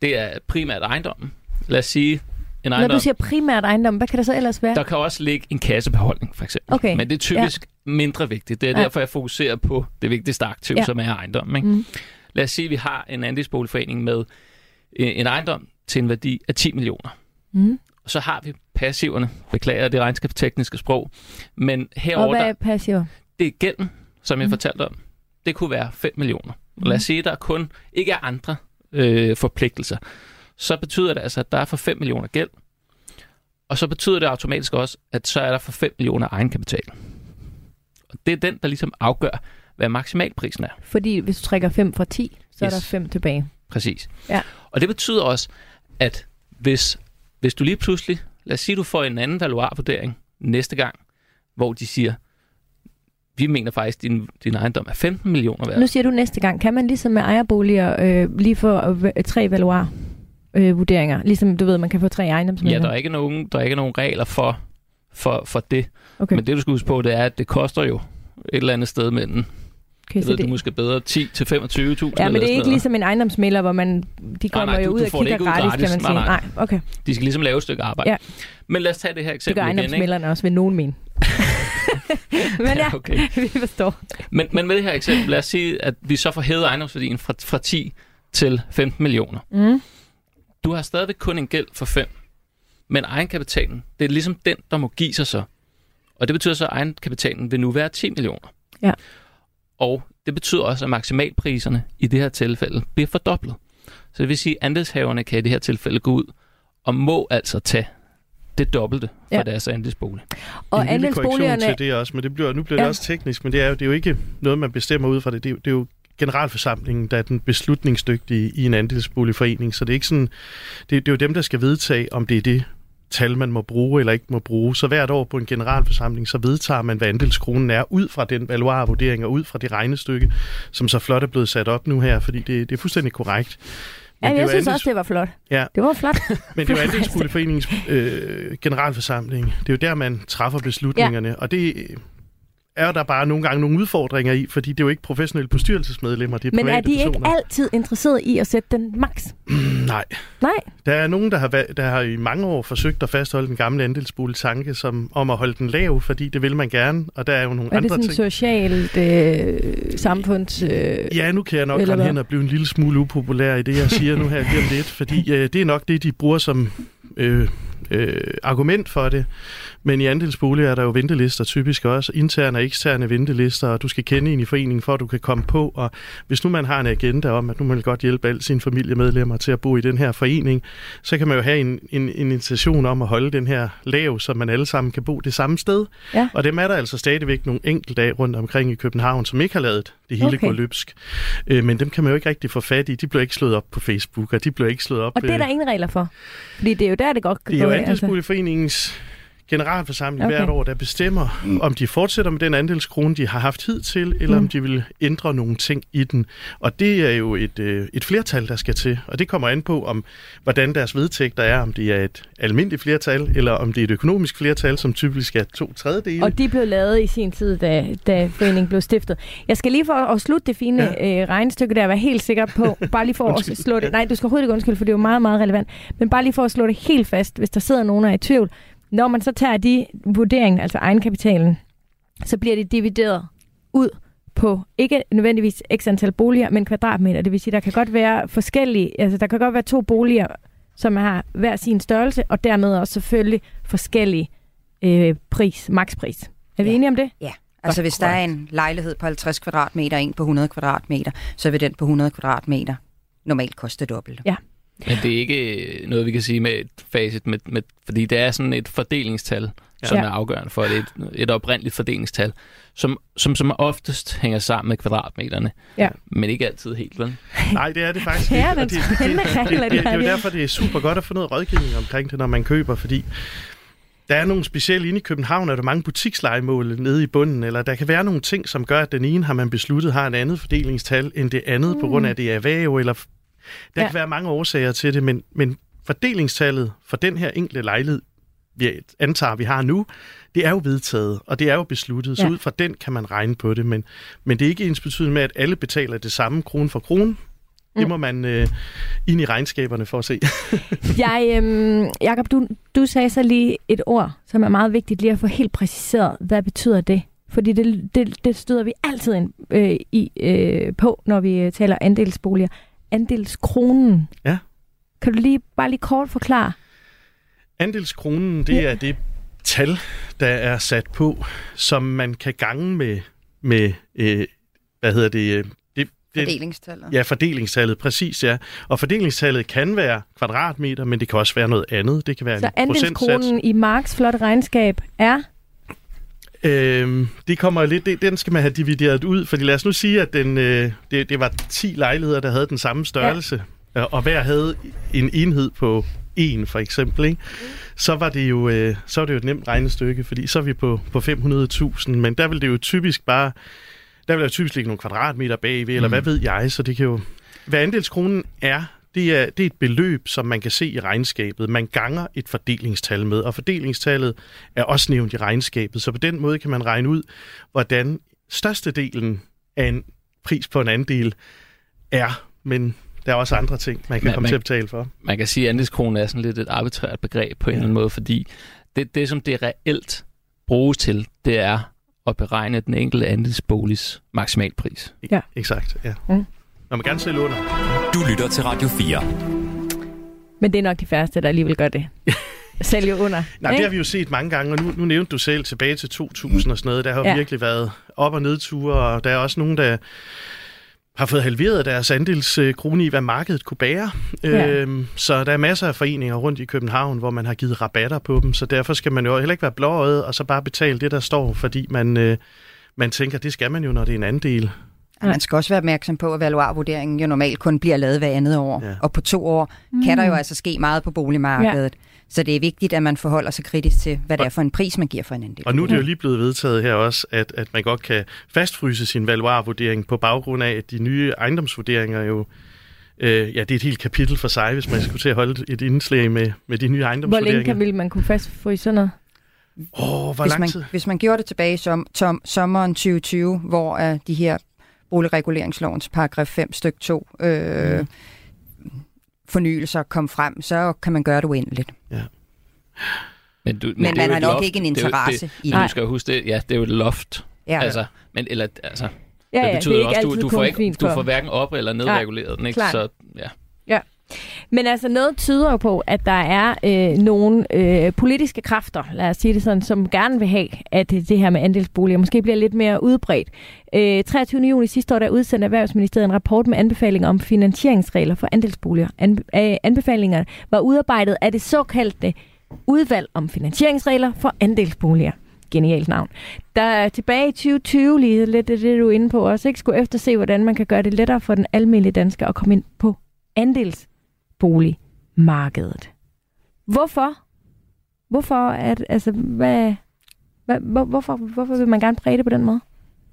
[SPEAKER 4] det er primært ejendommen. Lad os sige, en
[SPEAKER 3] Når
[SPEAKER 4] ejendom,
[SPEAKER 3] du siger primært ejendom, hvad kan der så ellers være?
[SPEAKER 4] der kan også ligge en kassebeholdning, for eksempel.
[SPEAKER 3] Okay,
[SPEAKER 4] Men det er typisk ja. mindre vigtigt. Det er
[SPEAKER 3] Ja.
[SPEAKER 4] derfor, jeg fokuserer på det vigtigste aktiv,
[SPEAKER 3] Ja.
[SPEAKER 4] som er ejendommen. Ikke?
[SPEAKER 3] Mm.
[SPEAKER 4] Lad os sige, at vi har en andelsboligforening med øh, en ejendom til en værdi af 10 millioner.
[SPEAKER 3] Mm.
[SPEAKER 4] Og så har vi passiverne. Beklager det regnskabstekniske sprog. Men
[SPEAKER 3] Og
[SPEAKER 4] herover
[SPEAKER 3] hvad
[SPEAKER 4] der,
[SPEAKER 3] er passiver?
[SPEAKER 4] det er gælden, som jeg
[SPEAKER 3] Mm.
[SPEAKER 4] mm. fortalte om. Det kunne være 5 millioner. Og lad os sige, at der kun ikke er andre øh, forpligtelser. Så betyder det altså, at der er for 5 millioner gæld. Og så betyder det automatisk også, at så er der for 5 millioner egenkapital. Og det er den, der ligesom afgør, hvad maksimalprisen er.
[SPEAKER 3] Fordi hvis du trækker 5 fra 10, så yes. er der 5 tilbage.
[SPEAKER 4] Præcis.
[SPEAKER 3] Ja.
[SPEAKER 4] Og det betyder også, at hvis, hvis du lige pludselig, lad os sige, du får en anden valuarvurdering næste gang, hvor de siger, vi mener faktisk, at din, din ejendom er 15 millioner værd.
[SPEAKER 3] Nu siger du næste gang, kan man ligesom med ejerboliger øh, lige få øh, tre valuar øh, vurderinger? Ligesom du ved, man kan få tre
[SPEAKER 4] Ja,
[SPEAKER 3] ejendomsmænd.
[SPEAKER 4] der er ikke nogen, der er ikke nogen regler for, for, for det.
[SPEAKER 3] okay.
[SPEAKER 4] Men det, du skal huske på, det er, at det koster jo et eller andet sted mellem,
[SPEAKER 3] okay,
[SPEAKER 4] jeg ved
[SPEAKER 3] det,
[SPEAKER 4] det måske bedre, 10 til 25.000.
[SPEAKER 3] Ja, men det er ikke
[SPEAKER 4] noget.
[SPEAKER 3] ligesom en ejendomsmælder, hvor man, de kommer
[SPEAKER 4] nej,
[SPEAKER 3] jo
[SPEAKER 4] du-
[SPEAKER 3] ud
[SPEAKER 4] du
[SPEAKER 3] og
[SPEAKER 4] det
[SPEAKER 3] kigger gratis,
[SPEAKER 4] gratis.
[SPEAKER 3] kan man
[SPEAKER 4] Nej,
[SPEAKER 3] sige.
[SPEAKER 4] nej.
[SPEAKER 3] Nej, okay.
[SPEAKER 4] De skal ligesom lave et stykke arbejde.
[SPEAKER 3] Ja.
[SPEAKER 4] Men lad os tage det her
[SPEAKER 3] Det
[SPEAKER 4] eksempel
[SPEAKER 3] gør
[SPEAKER 4] igen. Ikke?
[SPEAKER 3] ejendomsmælderne også, vil nogen mene. men ja,
[SPEAKER 4] okay.
[SPEAKER 3] vi forstår.
[SPEAKER 4] Men, men med det her eksempel, lad os sige, at vi så får hævet ejendomsværdien fra, fra 10 til 15 millioner.
[SPEAKER 3] Mm.
[SPEAKER 4] Du har stadigvæk kun en gæld for 5. Men egenkapitalen, det er ligesom den, der må give sig så. Og det betyder så, at egenkapitalen vil nu være 10 millioner.
[SPEAKER 3] Ja.
[SPEAKER 4] Og det betyder også, at maksimalpriserne i det her tilfælde bliver fordoblet. Så det vil sige, at andelshaverne kan i det her tilfælde gå ud og må altså tage det dobbelte for
[SPEAKER 3] Ja.
[SPEAKER 4] deres andelsbolig.
[SPEAKER 3] Og andelsboligerne...
[SPEAKER 5] til det også, men det bliver, nu bliver
[SPEAKER 3] Ja.
[SPEAKER 5] det også teknisk, men det er, jo, det er jo ikke noget, man bestemmer ud fra det. Det er, jo- det er jo generalforsamlingen, der er den beslutningsdygtige i en andelsboligforening, så det er ikke sådan, det, det er jo dem, der skal vedtage, om det er det tal, man må bruge eller ikke må bruge. Så hvert år på en generalforsamling, så vedtager man, hvad andelskronen er, ud fra den valuarvurdering og ud fra det regnestykke, som så flot er blevet sat op nu her, fordi det, det er fuldstændig korrekt.
[SPEAKER 3] Ja,
[SPEAKER 5] det er
[SPEAKER 3] jeg synes
[SPEAKER 5] andels-
[SPEAKER 3] også, det var flot.
[SPEAKER 5] Ja.
[SPEAKER 3] Det var flot.
[SPEAKER 5] Men det jo andelsboligforeningens øh, generalforsamling. Det er jo der, man træffer beslutningerne. Ja. Og det er der bare nogle gange nogle udfordringer i, fordi det er jo ikke professionelle bestyrelsesmedlemmer, det er
[SPEAKER 3] Men
[SPEAKER 5] private
[SPEAKER 3] er de ikke
[SPEAKER 5] personer.
[SPEAKER 3] altid interesseret i at sætte den max?
[SPEAKER 5] Nej.
[SPEAKER 3] Nej.
[SPEAKER 5] Der er nogen, der har, der har i mange år forsøgt at fastholde den gamle andelsboligtanke som, om at holde den lav, fordi det vil man gerne, og der er jo nogle
[SPEAKER 3] Er det
[SPEAKER 5] andre
[SPEAKER 3] sådan
[SPEAKER 5] ting.
[SPEAKER 3] socialt øh, samfunds... Øh,
[SPEAKER 5] Ja, nu kan jeg nok
[SPEAKER 3] hvad?
[SPEAKER 5] hen og blive en lille smule upopulær i det, jeg siger nu her lige om lidt, fordi øh, det er nok det, de bruger som øh, øh, argument for det. Men i andelsboliger er der jo ventelister typisk også, interne og eksterne ventelister, og du skal kende en i foreningen, for at du kan komme på. Og hvis nu man har en agenda om, at nu man vil godt hjælpe alle sine familiemedlemmer til at bo i den her forening, så kan man jo have en, en, en invitation om at holde den her lav, så man alle sammen kan bo det samme sted.
[SPEAKER 3] Ja.
[SPEAKER 5] Og dem er der altså stadigvæk nogle enkelte af rundt omkring i København, som ikke har lavet det hele
[SPEAKER 3] Okay.
[SPEAKER 5] okay. gå løbsk. Øh, men dem kan man jo ikke rigtig få fat i. De bliver ikke slået op på Facebook, og de bliver ikke slået op...
[SPEAKER 3] og det er der
[SPEAKER 5] øh,
[SPEAKER 3] ingen regler for. Fordi det er jo der, det godt kan
[SPEAKER 5] det er
[SPEAKER 3] gå
[SPEAKER 5] jo
[SPEAKER 3] altså.
[SPEAKER 5] Andelsboligforeningens generalforsamling
[SPEAKER 3] Okay.
[SPEAKER 5] hvert år, der bestemmer, mm. om de fortsætter med den andelskrone, de har haft hidtil, eller
[SPEAKER 3] Mm.
[SPEAKER 5] om de vil ændre nogle ting i den. Og det er jo et, øh, et flertal, der skal til. Og det kommer an på, om hvordan deres vedtægter er, om det er et almindeligt flertal, eller om det er et økonomisk flertal, som typisk er to tredjedele.
[SPEAKER 3] Og de blev lavet i sin tid, da, da foreningen blev stiftet. Jeg skal lige for at slutte det fine ja. øh, regnestykke der, være helt sikker på, bare lige for at
[SPEAKER 5] Undskyld.
[SPEAKER 3] slå det, nej, du skal overhovedet ikke undskylde, for det er jo meget, meget relevant, men bare lige for at slå det helt fast, hvis der sidder nogen og er i tvivl. Når man så tager de vurderingen, altså egenkapitalen, så bliver det divideret ud på ikke nødvendigvis x antal boliger, men kvadratmeter. Det vil sige, der kan godt være forskellige, altså der kan godt være to boliger, som har hver sin størrelse, og dermed også selvfølgelig forskellige øh, pris, makspris. Er vi
[SPEAKER 6] Ja.
[SPEAKER 3] enige om det?
[SPEAKER 6] Altså hvis der er en lejlighed på 50 kvadratmeter en på 100 kvadratmeter, så vil den på 100 kvadratmeter normalt koste dobbelt.
[SPEAKER 3] Ja.
[SPEAKER 4] Men det er ikke noget, vi kan sige med et facit, med, med, fordi det er sådan et fordelingstal, som
[SPEAKER 3] Ja.
[SPEAKER 4] er afgørende for det. Et, et oprindeligt fordelingstal, som, som som oftest hænger sammen med kvadratmeterne.
[SPEAKER 3] Ja.
[SPEAKER 4] Men ikke altid helt, vel?
[SPEAKER 5] Nej, det er det faktisk
[SPEAKER 3] Ja,
[SPEAKER 5] ikke. og det, det, det, det, det,
[SPEAKER 3] det
[SPEAKER 5] det, er jo
[SPEAKER 3] det.
[SPEAKER 5] derfor, det er super godt at få noget rådgivning omkring det, når man køber, fordi der er nogle specielle inde i København, er der mange butikslejemål nede i bunden, eller der kan være nogle ting, som gør, at den ene har man besluttet har en andet fordelingstal end det andet, mm. på grund af, at det er erhverv, eller der Ja. kan være mange årsager til det, men, men fordelingstallet for den her enkelte lejlighed, vi antager, vi har nu, det er jo vedtaget, og det er jo besluttet, så
[SPEAKER 3] Ja.
[SPEAKER 5] ud fra den kan man regne på det, men, men det er ikke ens betydende med, at alle betaler det samme krone for krone. Det
[SPEAKER 3] Mm.
[SPEAKER 5] må man øh, ind i regnskaberne for at se.
[SPEAKER 3] Jeg, øhm, Jacob, du, du sagde så lige et ord, som er meget vigtigt lige at få helt præciseret. Hvad betyder det? Fordi det, det, det støder vi altid ind øh, i, øh, på, når vi øh, taler andelsboliger. Andelskronen.
[SPEAKER 5] Ja.
[SPEAKER 3] Kan du lige bare lige kort forklare?
[SPEAKER 5] Andelskronen, det
[SPEAKER 3] Ja.
[SPEAKER 5] er det tal, der er sat på, som man kan gange med, med øh, hvad hedder det, øh, det, det
[SPEAKER 6] Fordelingstallet.
[SPEAKER 5] Ja, fordelingstallet, præcis, ja. Og fordelingstallet kan være kvadratmeter, men det kan også være noget andet. Det kan være
[SPEAKER 3] Så
[SPEAKER 5] en procentsats.
[SPEAKER 3] andelskronen i Marks flotte regnskab er...
[SPEAKER 5] Øhm, det kommer lidt, det, den skal man have divideret ud, fordi lad os nu sige, at den, øh, det, det var 10 lejligheder, der havde den samme størrelse, ja. og hver havde en enhed på en for eksempel, ikke? så var det jo øh, så var det jo et nemt regnestykke, fordi så er vi på, på 500.000, men der vil det jo typisk bare, der vil der typisk ligge nogle kvadratmeter bagved, eller
[SPEAKER 4] Mm.
[SPEAKER 5] hvad ved jeg, så det kan jo, hvad andelskronen er, det er, det er et beløb, som man kan se i regnskabet. Man ganger et fordelingstal med, og fordelingstallet er også nævnt i regnskabet. Så på den måde kan man regne ud, hvordan størstedelen af en pris på en andel er. Men der er også andre ting, man kan
[SPEAKER 4] Men
[SPEAKER 5] komme
[SPEAKER 4] man-
[SPEAKER 5] til at betale for.
[SPEAKER 4] Man kan sige, at andelskronen er sådan lidt et arbitrært begreb på en
[SPEAKER 5] Ja.
[SPEAKER 4] eller anden måde, fordi det, det, som det reelt bruges til, det er at beregne den enkelte andelsboligs maksimalpris.
[SPEAKER 3] Ja.
[SPEAKER 5] Exakt, ja.
[SPEAKER 3] Mm.
[SPEAKER 5] Når man gerne selv under.
[SPEAKER 2] Du lytter til Radio 4.
[SPEAKER 3] Men det er nok de færreste, der alligevel gør det. Sælge under.
[SPEAKER 5] Nej,
[SPEAKER 3] ikke?
[SPEAKER 5] det har vi jo set mange gange, og nu, nu nævnte du selv tilbage til 2000 og sådan noget. Der har jo
[SPEAKER 3] Ja.
[SPEAKER 5] ja. virkelig været op- og nedture, og der er også nogen, der har fået halveret deres andelskrone i, hvad markedet kunne bære.
[SPEAKER 3] Ja.
[SPEAKER 5] Øhm, så der er masser af foreninger rundt i København, hvor man har givet rabatter på dem, så derfor skal man jo heller ikke være blåøjet og så bare betale det, der står, fordi man, øh, man tænker, det skal man jo, når det er en andel.
[SPEAKER 6] Og Man skal også være opmærksom på, at valuarvurderingen jo normalt kun bliver lavet hver andet år.
[SPEAKER 5] Ja.
[SPEAKER 6] Ja. Og på to år mm. kan der jo altså ske meget på boligmarkedet. Ja. Så det er vigtigt, at man forholder sig kritisk til, hvad det er for en pris, man giver for en andel.
[SPEAKER 5] Og nu er det jo lige blevet vedtaget her også, at, at man godt kan fastfryse sin valuarvurdering på baggrund af, at de nye ejendomsvurderinger jo Øh, ja, det er et helt kapitel for sig, hvis man skulle til at holde et indslag med, med de nye
[SPEAKER 3] Hvor
[SPEAKER 5] ejendomsvurderinger.
[SPEAKER 3] længe kan, vil man kunne fastfryse sådan noget?
[SPEAKER 5] Åh, oh, hvor
[SPEAKER 6] hvis,
[SPEAKER 5] lang
[SPEAKER 6] man,
[SPEAKER 5] tid?
[SPEAKER 6] hvis man gjorde det tilbage som, som sommeren 2020, hvor uh, de her boligreguleringslovens paragraf 5 stykke 2 øh, mm. fornyelser kom frem, så kan man gøre det uendeligt.
[SPEAKER 4] Men, du, men,
[SPEAKER 6] Men
[SPEAKER 4] det
[SPEAKER 6] man har nok
[SPEAKER 4] loft.
[SPEAKER 6] ikke en
[SPEAKER 4] Det er jo-
[SPEAKER 6] interesse
[SPEAKER 4] det,
[SPEAKER 6] i
[SPEAKER 4] Men
[SPEAKER 6] det.
[SPEAKER 4] du skal huske det, ja, det er jo et loft.
[SPEAKER 6] Ja,
[SPEAKER 4] Altså, men, eller, altså,
[SPEAKER 3] Ja,
[SPEAKER 4] det
[SPEAKER 3] ja,
[SPEAKER 4] betyder
[SPEAKER 3] det er
[SPEAKER 4] jo
[SPEAKER 3] ikke
[SPEAKER 4] også, du, du, får ikke, du får hverken op- eller nedreguleret den, ikke?
[SPEAKER 3] klart.
[SPEAKER 4] Så, ja.
[SPEAKER 3] Men altså noget tyder jo på, at der er øh, nogle øh, politiske kræfter, lad os sige det sådan, som gerne vil have, at det her med andelsboliger måske bliver lidt mere udbredt. Øh, 23. juni sidste år, der udsendte Erhvervsministeriet en rapport med anbefalinger om finansieringsregler for andelsboliger. An, øh, anbefalingerne var udarbejdet af det såkaldte udvalg om finansieringsregler for andelsboliger. Genialt navn. Der er tilbage i 2020, lige lidt af det du er inde på, også ikke skulle efterse, hvordan man kan gøre det lettere for den almindelige dansker at komme ind på andels andelsboligmarkedet. Hvorfor? Hvorfor at, altså, hvad, hvad, hvor, hvorfor, hvorfor vil man gerne præge det på den måde?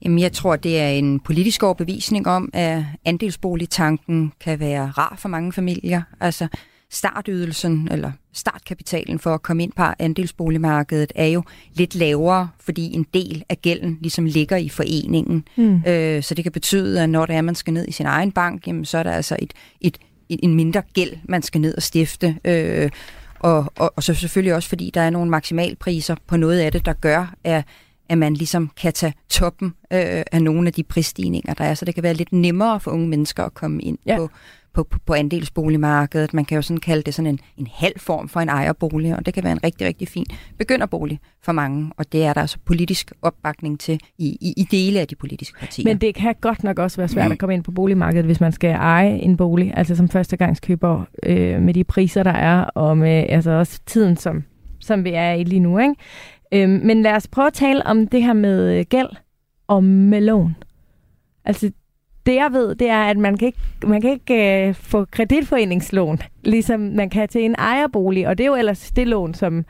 [SPEAKER 6] Jamen, jeg tror, det er en politisk overbevisning om, at andelsboligtanken kan være rar for mange familier. Altså, startydelsen eller startkapitalen for at komme ind på andelsboligmarkedet er jo lidt lavere, fordi en del af gælden ligesom ligger i foreningen.
[SPEAKER 3] Hmm.
[SPEAKER 6] Øh, så det kan betyde, at når det er, man skal ned i sin egen bank, jamen, så er der altså et, et, en mindre gæld, man skal ned og stifte. Øh, og, og, og så selvfølgelig også, fordi der er nogle maksimalpriser på noget af det, der gør, at, at man ligesom kan tage toppen øh, af nogle af de prisstigninger, der er. Så det kan være lidt nemmere for unge mennesker at komme ind
[SPEAKER 3] Ja.
[SPEAKER 6] på, på, på, på andelsboligmarkedet. Man kan jo sådan kalde det sådan en, en halv form for en ejerbolig, og det kan være en rigtig, rigtig fin begynderbolig for mange, og det er der altså politisk opbakning til i, i, i dele af de politiske partier.
[SPEAKER 3] Men det kan godt nok også være svært at komme ind på boligmarkedet, hvis man skal eje en bolig, altså som førstegangskøber øh, med de priser, der er, og med altså også tiden, som, som vi er i lige nu. Ikke? Øhm, men lad os prøve at tale om det her med øh, gæld og med lån. Altså, det jeg ved, det er, at man kan ikke, man kan ikke øh, få kreditforeningslån, ligesom man kan til en ejerbolig, og det er jo ellers det lån, som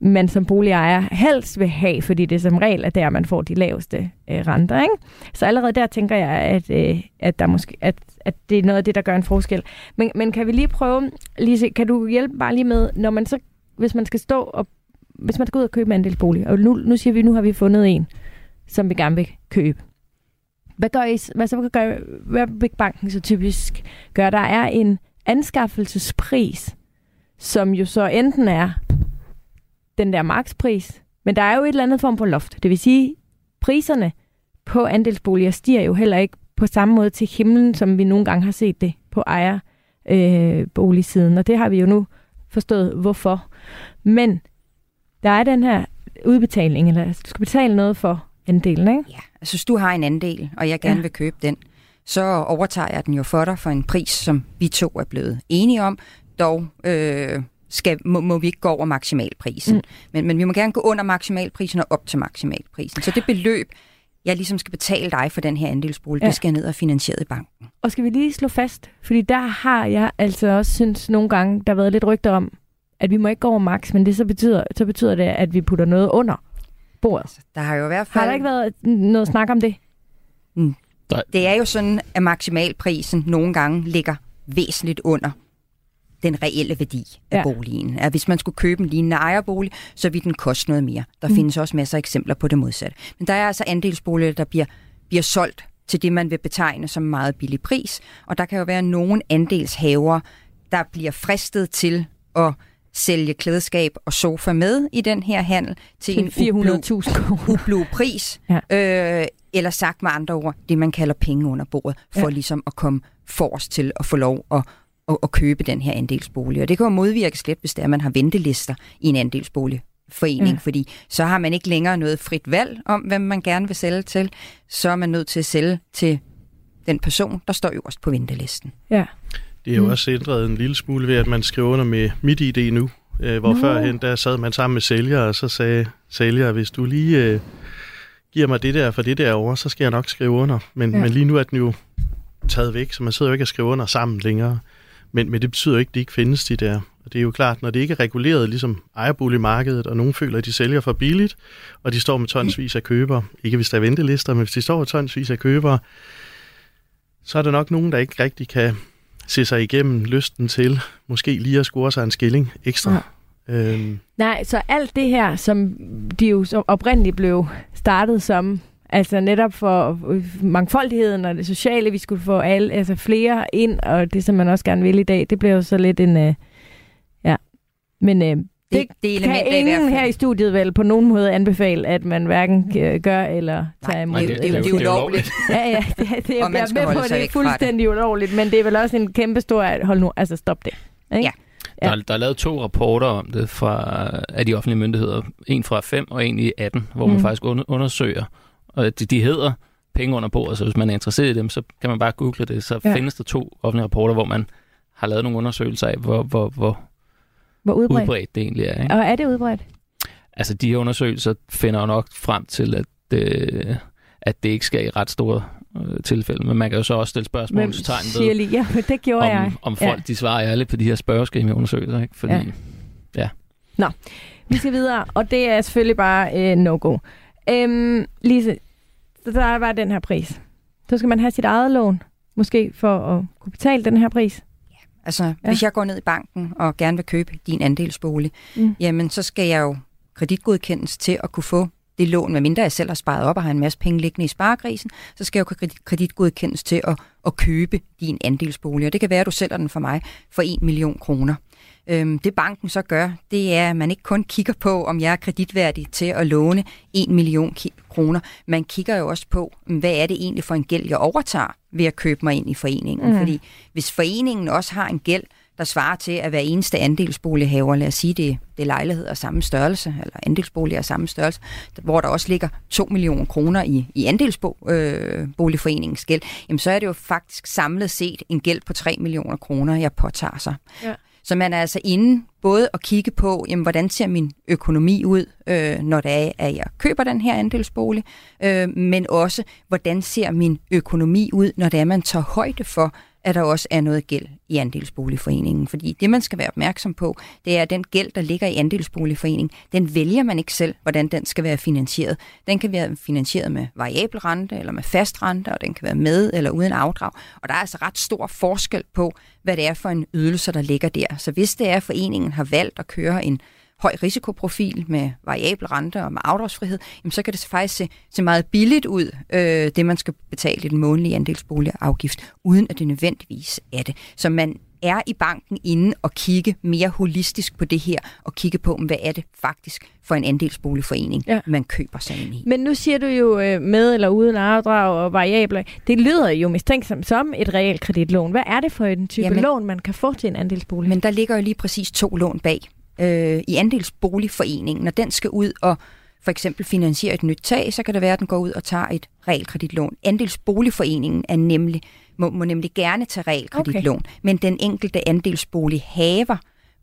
[SPEAKER 3] man som boligejer helst vil have, fordi det som regel er der, man får de laveste øh, renter. Ikke? Så allerede der tænker jeg, at, øh, at, der måske, at, at det er noget af det, der gør en forskel. Men, men kan vi lige prøve, Lise, kan du hjælpe bare lige med, når man så, hvis man skal stå og hvis man skal ud og købe en andelsbolig, og nu, nu siger vi, nu har vi fundet en, som vi gerne vil købe. Hvad gør I, hvad så gør, hvad Big banken så typisk gør? Der er en anskaffelsespris, som jo så enten er den der markspris, men der er jo et eller andet form for loft. Det vil sige, priserne på andelsboliger stiger jo heller ikke på samme måde til himlen, som vi nogle gange har set det på ejerboligsiden. Øh, Og det har vi jo nu forstået, hvorfor. Men der er den her udbetaling, eller du skal betale noget for andelen, ikke?
[SPEAKER 6] Ja, altså hvis du har en andel, og jeg gerne
[SPEAKER 3] Ja.
[SPEAKER 6] vil købe den, så overtager jeg den jo for dig for en pris, som vi to er blevet enige om. Dog øh, skal, må, må vi ikke gå over maksimalprisen.
[SPEAKER 3] Mm.
[SPEAKER 6] Men, men vi må gerne gå under maksimalprisen og op til maksimalprisen. Så det beløb, jeg ligesom skal betale dig for den her andelsbolig,
[SPEAKER 3] Ja.
[SPEAKER 6] ja. det skal jeg ned og finansieret i banken.
[SPEAKER 3] Og skal vi lige slå fast, fordi der har jeg altså også synes nogle gange, der har været lidt rygter om, at vi må ikke gå over max, men det så betyder, så betyder det, at vi putter noget under bordet.
[SPEAKER 6] Så der har jo i hvert fald...
[SPEAKER 3] Har der ikke været noget snak om det?
[SPEAKER 6] Det er jo sådan, at maksimalprisen nogle gange ligger væsentligt under den reelle værdi af
[SPEAKER 3] Ja.
[SPEAKER 6] boligen. At hvis man skulle købe en lignende ejerbolig, så vil den koste noget mere. Der
[SPEAKER 3] Mm.
[SPEAKER 6] mm. findes også masser af eksempler på det modsatte. Men der er altså andelsboliger, der bliver, bliver solgt til det, man vil betegne som en meget billig pris. Og der kan jo være nogle andelshaver, der bliver fristet til at sælge klædeskab og sofa med i den her handel til en
[SPEAKER 3] Til
[SPEAKER 6] ublu,
[SPEAKER 3] 400.000 kroner.
[SPEAKER 6] ublu pris.
[SPEAKER 3] Ja.
[SPEAKER 6] Øh, eller sagt med andre ord, det man kalder penge under bordet, for
[SPEAKER 3] Ja.
[SPEAKER 6] ligesom at komme forrest til at få lov at, at, at købe den her andelsbolig. Og det kan jo modvirkes lidt, hvis det er, at man har ventelister i en andelsboligforening, fordi så har man ikke længere noget frit valg om, hvem man gerne vil sælge til. Så er man nødt til at sælge til den person, der står øverst på ventelisten.
[SPEAKER 3] Ja.
[SPEAKER 5] Det er jo
[SPEAKER 3] Mm.
[SPEAKER 5] også ændret en lille smule ved, at man skriver under med mit ID nu. Øh, hvor
[SPEAKER 3] Nå.
[SPEAKER 5] førhen, der sad man sammen med sælger, og så sagde sælger, hvis du lige øh, giver mig det der for det der over, så skal jeg nok skrive under. Men,
[SPEAKER 3] ja.
[SPEAKER 5] men lige nu er den jo taget væk, så man sidder jo ikke og skriver under sammen længere. Men, men det betyder jo ikke, at de ikke findes, de der. Og det er jo klart, når det ikke er reguleret, ligesom ejerboligmarkedet, og nogen føler, at de sælger for billigt, og de står med tonsvis af købere, ikke hvis der er ventelister, men hvis de står med tonsvis af købere, så er der nok nogen, der ikke rigtig kan se sig igennem lysten til måske lige at score sig en skilling ekstra. Ja. Øhm,
[SPEAKER 3] Nej, så alt det her, som de jo så oprindeligt blev startet som, altså netop for mangfoldigheden og det sociale, vi skulle få alle, altså flere ind, og det som man også gerne vil i dag, det blev jo så lidt en, øh, ja, men øh, det, det kan ingen her i studiet vel på nogen måde anbefale, at man hverken øh, gør eller tager imod.
[SPEAKER 6] Nej, det, det, det, det er ulovligt.
[SPEAKER 3] Ja, ja, det, det, det, jeg er med på, at det er fuldstændig ulovligt, men det er vel også en kæmpe stor, hold nu, altså stop det. Ikke?
[SPEAKER 6] Ja.
[SPEAKER 4] Ja. Der, der er lavet to rapporter om det fra, af de offentlige myndigheder. En fra 5 og en i 18, hvor mm. man faktisk undersøger. Og de, de hedder penge under bordet, så hvis man er interesseret i dem, så kan man bare google det. Så ja. findes der to offentlige rapporter, hvor man har lavet nogle undersøgelser af, hvor, hvor, hvor,
[SPEAKER 3] hvor udbredt.
[SPEAKER 4] udbredt det egentlig er. Ikke?
[SPEAKER 3] Og er det udbredt?
[SPEAKER 4] Altså, de her undersøgelser finder jo nok frem til, at, øh, at det ikke skal i ret store øh, tilfælde. Men man kan jo så også stille spørgsmål til tegn
[SPEAKER 3] ved, lige, ja, det gjorde
[SPEAKER 4] om,
[SPEAKER 3] jeg.
[SPEAKER 4] om folk ja. de svarer ærligt på de her spørgeskemaundersøgelser. Ikke? Fordi, ja. ja.
[SPEAKER 3] Nå, vi skal videre, og det er selvfølgelig bare øh, no-go. Øhm, Lise, så der er bare den her pris. Så skal man have sit eget lån, måske for at kunne betale den her pris.
[SPEAKER 6] Altså, ja. hvis jeg går ned i banken og gerne vil købe din andelsbolig, mm. jamen så skal jeg jo kreditgodkendes til at kunne få det lån, medmindre jeg selv har sparet op og har en masse penge liggende i sparegrisen, så skal jeg jo kreditgodkendes til at, at købe din andelsbolig. Og det kan være, at du sælger den for mig for 1 million kroner. Øhm, det banken så gør, det er, at man ikke kun kigger på, om jeg er kreditværdig til at låne 1 million kroner. Man kigger jo også på, hvad er det egentlig for en gæld, jeg overtager ved at købe mig ind i foreningen. Mm. Fordi hvis foreningen også har en gæld, der svarer til, at hver eneste andelsbolighaver, lad os sige, det, det er lejlighed af samme størrelse, eller andelsboliger af samme størrelse, hvor der også ligger 2 millioner kroner i, i andelsboligforeningens øh, gæld, jamen så er det jo faktisk samlet set en gæld på 3 millioner kroner, jeg påtager sig. Ja. Så man er altså inde både at kigge på, jamen, hvordan ser min økonomi ud, øh, når det er, at jeg køber den her andelsbolig, øh, men også, hvordan ser min økonomi ud, når det er, man tager højde for, at der også er noget gæld i andelsboligforeningen. Fordi det, man skal være opmærksom på, det er, at den gæld, der ligger i andelsboligforeningen, den vælger man ikke selv, hvordan den skal være finansieret. Den kan være finansieret med variabel rente eller med fast rente, og den kan være med eller uden afdrag. Og der er altså ret stor forskel på, hvad det er for en ydelse, der ligger der. Så hvis det er, at foreningen har valgt at køre en høj risikoprofil med variabel rente og med afdragsfrihed, jamen så kan det faktisk se, se meget billigt ud, øh, det man skal betale i den månedlige andelsboligafgift, uden at det nødvendigvis er det. Så man er i banken inde og kigge mere holistisk på det her, og kigge på, hvad er det faktisk for en andelsboligforening, ja. man køber sig ind i.
[SPEAKER 3] Men nu siger du jo øh, med eller uden afdrag og variabler. Det lyder jo mistænksomt som et realkreditlån. Hvad er det for en type Jamen, lån, man kan få til en andelsbolig?
[SPEAKER 6] Men der ligger jo lige præcis to lån bag øh, i andelsboligforeningen, når den skal ud og for eksempel finansiere et nyt tag, så kan det være, at den går ud og tager et realkreditlån. Andelsboligforeningen er nemlig, må, må nemlig gerne tage realkreditlån, okay. men den enkelte andelsbolighaver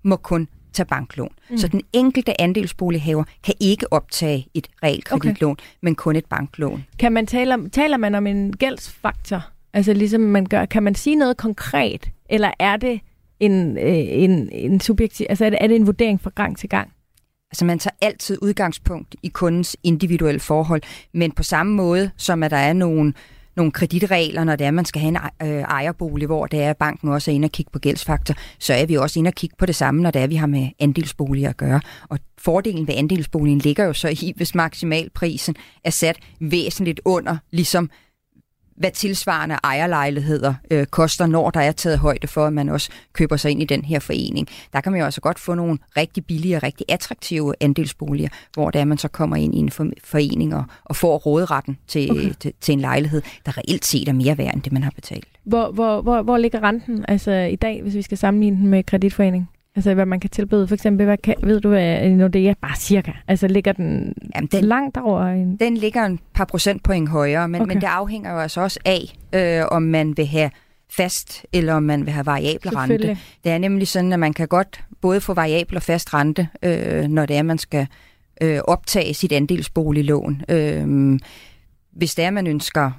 [SPEAKER 6] må kun tage banklån. Mm. Så den enkelte andelsbolighaver kan ikke optage et realkreditlån, okay. men kun et banklån.
[SPEAKER 3] Kan man tale om, taler man om en gældsfaktor? Altså ligesom man gør, kan man sige noget konkret, eller er det en, øh, en, en subjektiv, altså er det, er det en vurdering fra gang til gang?
[SPEAKER 6] Altså man tager altid udgangspunkt i kundens individuelle forhold, men på samme måde som at der er nogle, nogle kreditregler, når det er, at man skal have en øh, ejerbolig, hvor det er, at banken også er inde og kigge på gældsfaktor, så er vi også inde og kigge på det samme, når det er, at vi har med andelsboliger at gøre. Og fordelen ved andelsboligen ligger jo så i, hvis maksimalprisen er sat væsentligt under, ligesom hvad tilsvarende ejerlejligheder øh, koster, når der er taget højde for, at man også køber sig ind i den her forening. Der kan man jo altså godt få nogle rigtig billige og rigtig attraktive andelsboliger, hvor det er, man så kommer ind i en forening og, og får råderetten til, okay. til, til en lejlighed, der reelt set er mere værd end det, man har betalt.
[SPEAKER 3] Hvor, hvor, hvor, hvor ligger renten altså i dag, hvis vi skal sammenligne den med kreditforening? Altså, hvad man kan tilbyde. For eksempel, hvad kan, ved du, hvad Nordea bare cirka? Altså, ligger den, Jamen, den langt over? En...
[SPEAKER 6] Den ligger en par procentpoint højere, men, okay. men det afhænger jo altså også af, øh, om man vil have fast, eller om man vil have variabel rente. Det er nemlig sådan, at man kan godt både få variabel og fast rente, øh, når det er, man skal øh, optage sit andelsboliglån. Øh, hvis det er, man ønsker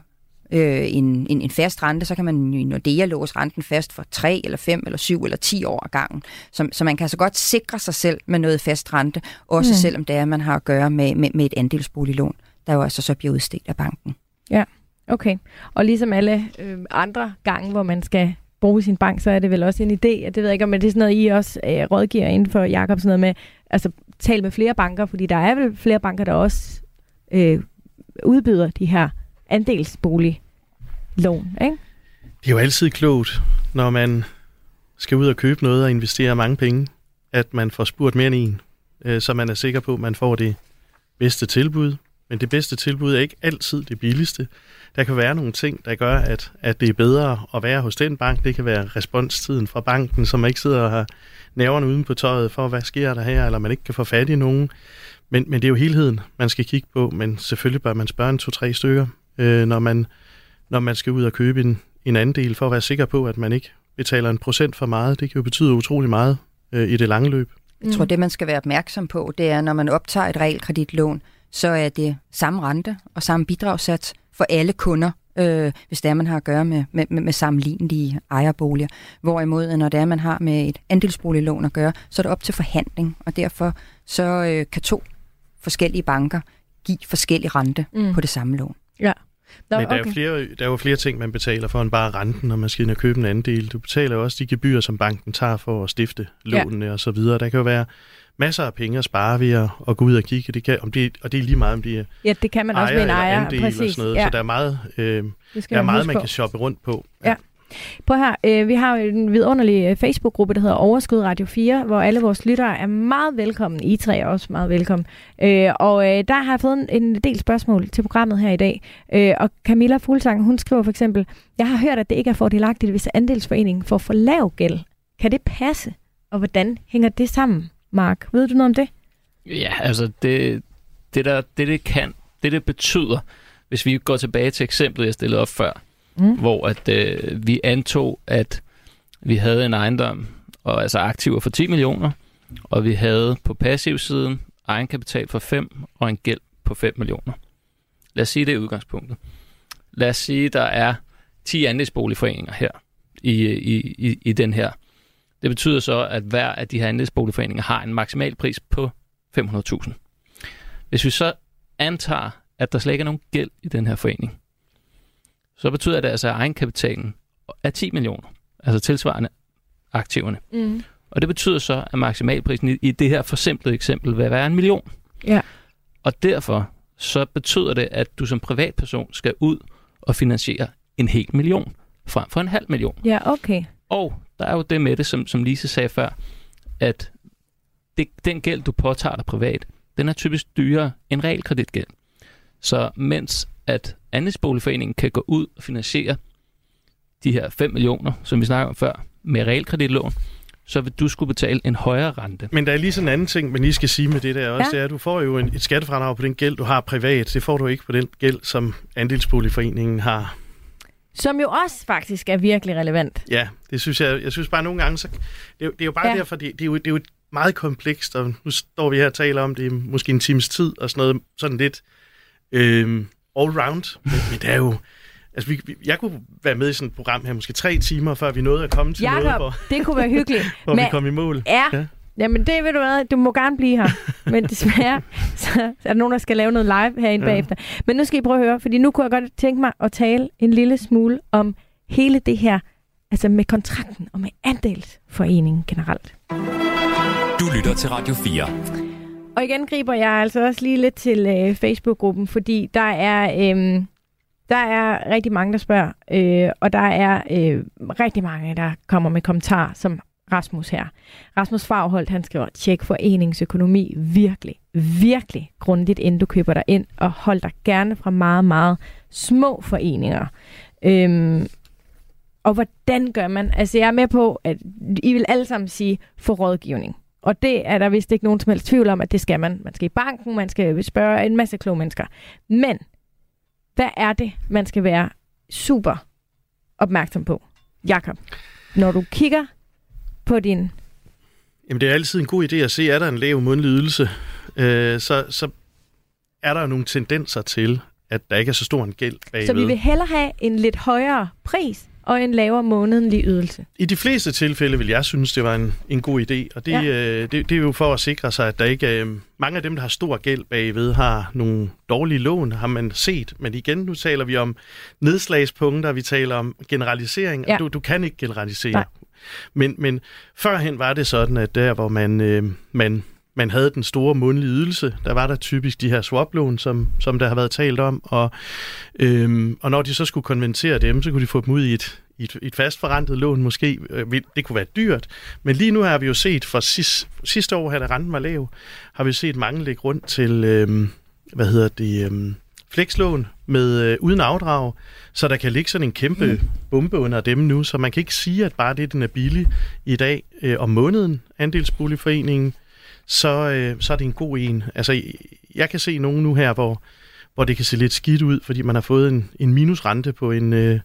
[SPEAKER 6] øh, en, en, en fast rente, så kan man i Nordea låse renten fast for 3 eller 5 eller 7 eller 10 år ad gangen. Så, så man kan altså godt sikre sig selv med noget fast rente, også mm. selvom det er, at man har at gøre med, med, med et andelsboliglån, der jo altså så bliver udstedt af banken.
[SPEAKER 3] Ja, okay. Og ligesom alle øh, andre gange, hvor man skal bruge sin bank, så er det vel også en idé, at det ved jeg ikke, om det er sådan noget, I også øh, rådgiver inden for Jacob, sådan noget med, altså tale med flere banker, fordi der er vel flere banker, der også øh, udbyder de her andelsboliglån, ikke?
[SPEAKER 5] Det er jo altid klogt, når man skal ud og købe noget og investere mange penge, at man får spurgt mere end en, øh, så man er sikker på, at man får det bedste tilbud. Men det bedste tilbud er ikke altid det billigste. Der kan være nogle ting, der gør, at, at det er bedre at være hos den bank. Det kan være responstiden fra banken, som ikke sidder og har næverne uden på tøjet for, hvad sker der her, eller man ikke kan få fat i nogen. Men, men det er jo helheden, man skal kigge på, men selvfølgelig bør man spørge en to-tre stykker, øh, når, man, når man skal ud og købe en, en andel, for at være sikker på, at man ikke betaler en procent for meget. Det kan jo betyde utrolig meget øh, i det lange løb.
[SPEAKER 6] Jeg tror, det man skal være opmærksom på, det er, når man optager et realkreditlån, så er det samme rente og samme bidragssats for alle kunder, øh, hvis det er, man har at gøre med, med, med, med sammenlignelige ejerboliger. Hvorimod, når det er, man har med et andelsboliglån at gøre, så er det op til forhandling, og derfor så øh, kan to forskellige banker give forskellig rente mm. på det samme lån.
[SPEAKER 3] Ja.
[SPEAKER 5] Nå, Men der, okay. er flere, der er jo flere ting, man betaler for end bare renten, når man skal ind og købe en andel. Du betaler jo også de gebyrer, som banken tager for at stifte lånene ja. og så videre. Der kan jo være masser af penge at spare ved at, at gå ud og kigge. Det kan, om det, og det er lige meget, om de er
[SPEAKER 3] Ja, det kan man også med en ejer.
[SPEAKER 5] Præcis. Og sådan noget. Ja. Så der er meget, øh, der er meget man kan shoppe rundt på.
[SPEAKER 3] Ja. ja. Prøv her, øh, vi har jo en vidunderlig øh, Facebook-gruppe, der hedder Overskud Radio 4, hvor alle vores lyttere er meget velkommen. I tre er også meget velkommen. Øh, og øh, der har jeg fået en, en del spørgsmål til programmet her i dag. Øh, og Camilla Fuglsang, hun skriver for eksempel, jeg har hørt, at det ikke er fordelagtigt, hvis andelsforeningen får for lav gæld. Kan det passe? Og hvordan hænger det sammen, Mark? Ved du noget om det?
[SPEAKER 4] Ja, altså det, det, der, det, det kan, det det betyder, hvis vi går tilbage til eksemplet, jeg stillede op før, mm. hvor at øh, vi antog, at vi havde en ejendom, og altså aktiver for 10 millioner, og vi havde på passivsiden egenkapital for 5 og en gæld på 5 millioner. Lad os sige, det er udgangspunktet. Lad os sige, der er 10 andelsboligforeninger her i, i, i, i den her. Det betyder så, at hver af de her andelsboligforeninger har en maksimal pris på 500.000. Hvis vi så antager, at der slet ikke er nogen gæld i den her forening, så betyder det altså, at egenkapitalen er 10 millioner, altså tilsvarende aktiverne. Mm. Og det betyder så, at maksimalprisen i, i det her forsimplede eksempel vil være en million.
[SPEAKER 3] Ja.
[SPEAKER 4] Og derfor så betyder det, at du som privatperson skal ud og finansiere en hel million frem for en halv million.
[SPEAKER 3] Ja, okay.
[SPEAKER 4] Og der er jo det med det, som, som Lise sagde før, at det, den gæld, du påtager dig privat, den er typisk dyrere end realkreditgæld. Så mens at andelsboligforeningen kan gå ud og finansiere de her 5 millioner, som vi snakker om før, med realkreditlån, så vil du skulle betale en højere rente.
[SPEAKER 5] Men der er lige sådan en anden ting, man lige skal sige med det der også, ja. det er, at du får jo en, et skattefradrag på den gæld, du har privat. Det får du ikke på den gæld, som andelsboligforeningen har.
[SPEAKER 3] Som jo også faktisk er virkelig relevant.
[SPEAKER 5] Ja, det synes jeg. Jeg synes bare nogle gange, så, det, er, det er jo bare ja. derfor, det, det, er jo, det er jo meget komplekst, og nu står vi her og taler om det måske en times tid, og sådan noget sådan lidt øh, all-round. Men, men det er jo... Altså, vi, vi, jeg kunne være med i sådan et program her måske tre timer, før vi nåede at komme til
[SPEAKER 3] Jacob,
[SPEAKER 5] noget, hvor,
[SPEAKER 3] det kunne være hyggeligt.
[SPEAKER 5] hvor Men, vi kom i mål.
[SPEAKER 3] Ja, ja. Jamen det ved du hvad, du må gerne blive her. Men desværre, så er der nogen, der skal lave noget live herinde ja. bagefter. Men nu skal I prøve at høre, fordi nu kunne jeg godt tænke mig at tale en lille smule om hele det her, altså med kontrakten og med andelsforeningen generelt.
[SPEAKER 2] Du lytter til Radio 4.
[SPEAKER 3] Og igen griber jeg altså også lige lidt til øh, Facebook-gruppen, fordi der er, øh, der er rigtig mange, der spørger, øh, og der er øh, rigtig mange, der kommer med kommentarer, som Rasmus her. Rasmus Fagholdt, han skriver, tjek foreningsøkonomi virkelig, virkelig grundigt, inden du køber dig ind, og hold dig gerne fra meget, meget små foreninger. Øhm, og hvordan gør man? Altså, jeg er med på, at I vil alle sammen sige, få rådgivning. Og det er der vist ikke nogen som helst tvivl om, at det skal man. Man skal i banken, man skal spørge en masse kloge mennesker. Men hvad er det, man skal være super opmærksom på, Jakob? Når du kigger på din...
[SPEAKER 5] Jamen, det er altid en god idé at se, er der en lav mundlig ydelse, øh, så, så er der nogle tendenser til, at der ikke er så stor en gæld bagved.
[SPEAKER 3] Så vi vil hellere have en lidt højere pris, og en lavere månedlig ydelse.
[SPEAKER 5] I de fleste tilfælde vil jeg synes, det var en, en god idé, og det,
[SPEAKER 3] Ja.
[SPEAKER 5] øh, det, det er jo for at sikre sig, at der ikke øh, mange af dem, der har stor gæld bagved, har nogle dårlige lån, har man set. Men igen, nu taler vi om nedslagspunkter, vi taler om generalisering,
[SPEAKER 3] Ja.
[SPEAKER 5] og du, du kan ikke generalisere.
[SPEAKER 3] Nej.
[SPEAKER 5] Men, men førhen var det sådan, at der, hvor man, øh, man, man havde den store månedlige ydelse, der var der typisk de her swaplån, som, som der har været talt om, og, øhm, og når de så skulle konvertere dem, så kunne de få dem ud i et, i et, et fastforrentet lån måske. Øh, Det kunne være dyrt, men lige nu har vi jo set, for sidste, sidste år, her da renten var lav, har vi set mange lægge rundt til, øhm, hvad hedder det, øhm, flekslån med øh, uden afdrag, så der kan ligge sådan en kæmpe mm. bombe under dem nu, så man kan ikke sige, at bare det, den er billig i dag øh, om måneden, andelsboligforeningen, så, øh, så er det en god en. Altså, jeg kan se nogen nu her, hvor, hvor det kan se lidt skidt ud, fordi man har fået en, en minusrente på en, øh,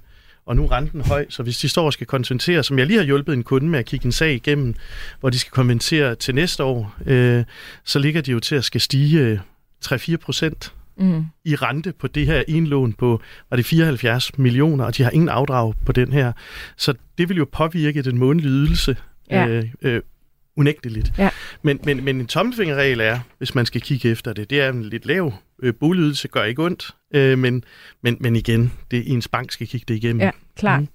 [SPEAKER 5] og nu er renten høj, så hvis de står og skal konvertere, som jeg lige har hjulpet en kunde med at kigge en sag igennem, hvor de skal konvertere til næste år, øh, så ligger de jo til at skal stige øh, 3-4 procent
[SPEAKER 3] Mm.
[SPEAKER 5] i rente på det her indlån på, var det 74 millioner, og de har ingen afdrag på den her. Så det vil jo påvirke den månedlige ydelse
[SPEAKER 3] Ja.
[SPEAKER 5] øh, øh, unægteligt.
[SPEAKER 3] Ja.
[SPEAKER 5] Men, men, men en tommelfingerregel er, hvis man skal kigge efter det, det er en lidt lav øh, boligydelse, gør ikke ondt, øh, men, men, men igen, det ens bank skal kigge det igennem.
[SPEAKER 3] Ja, klart. Mm.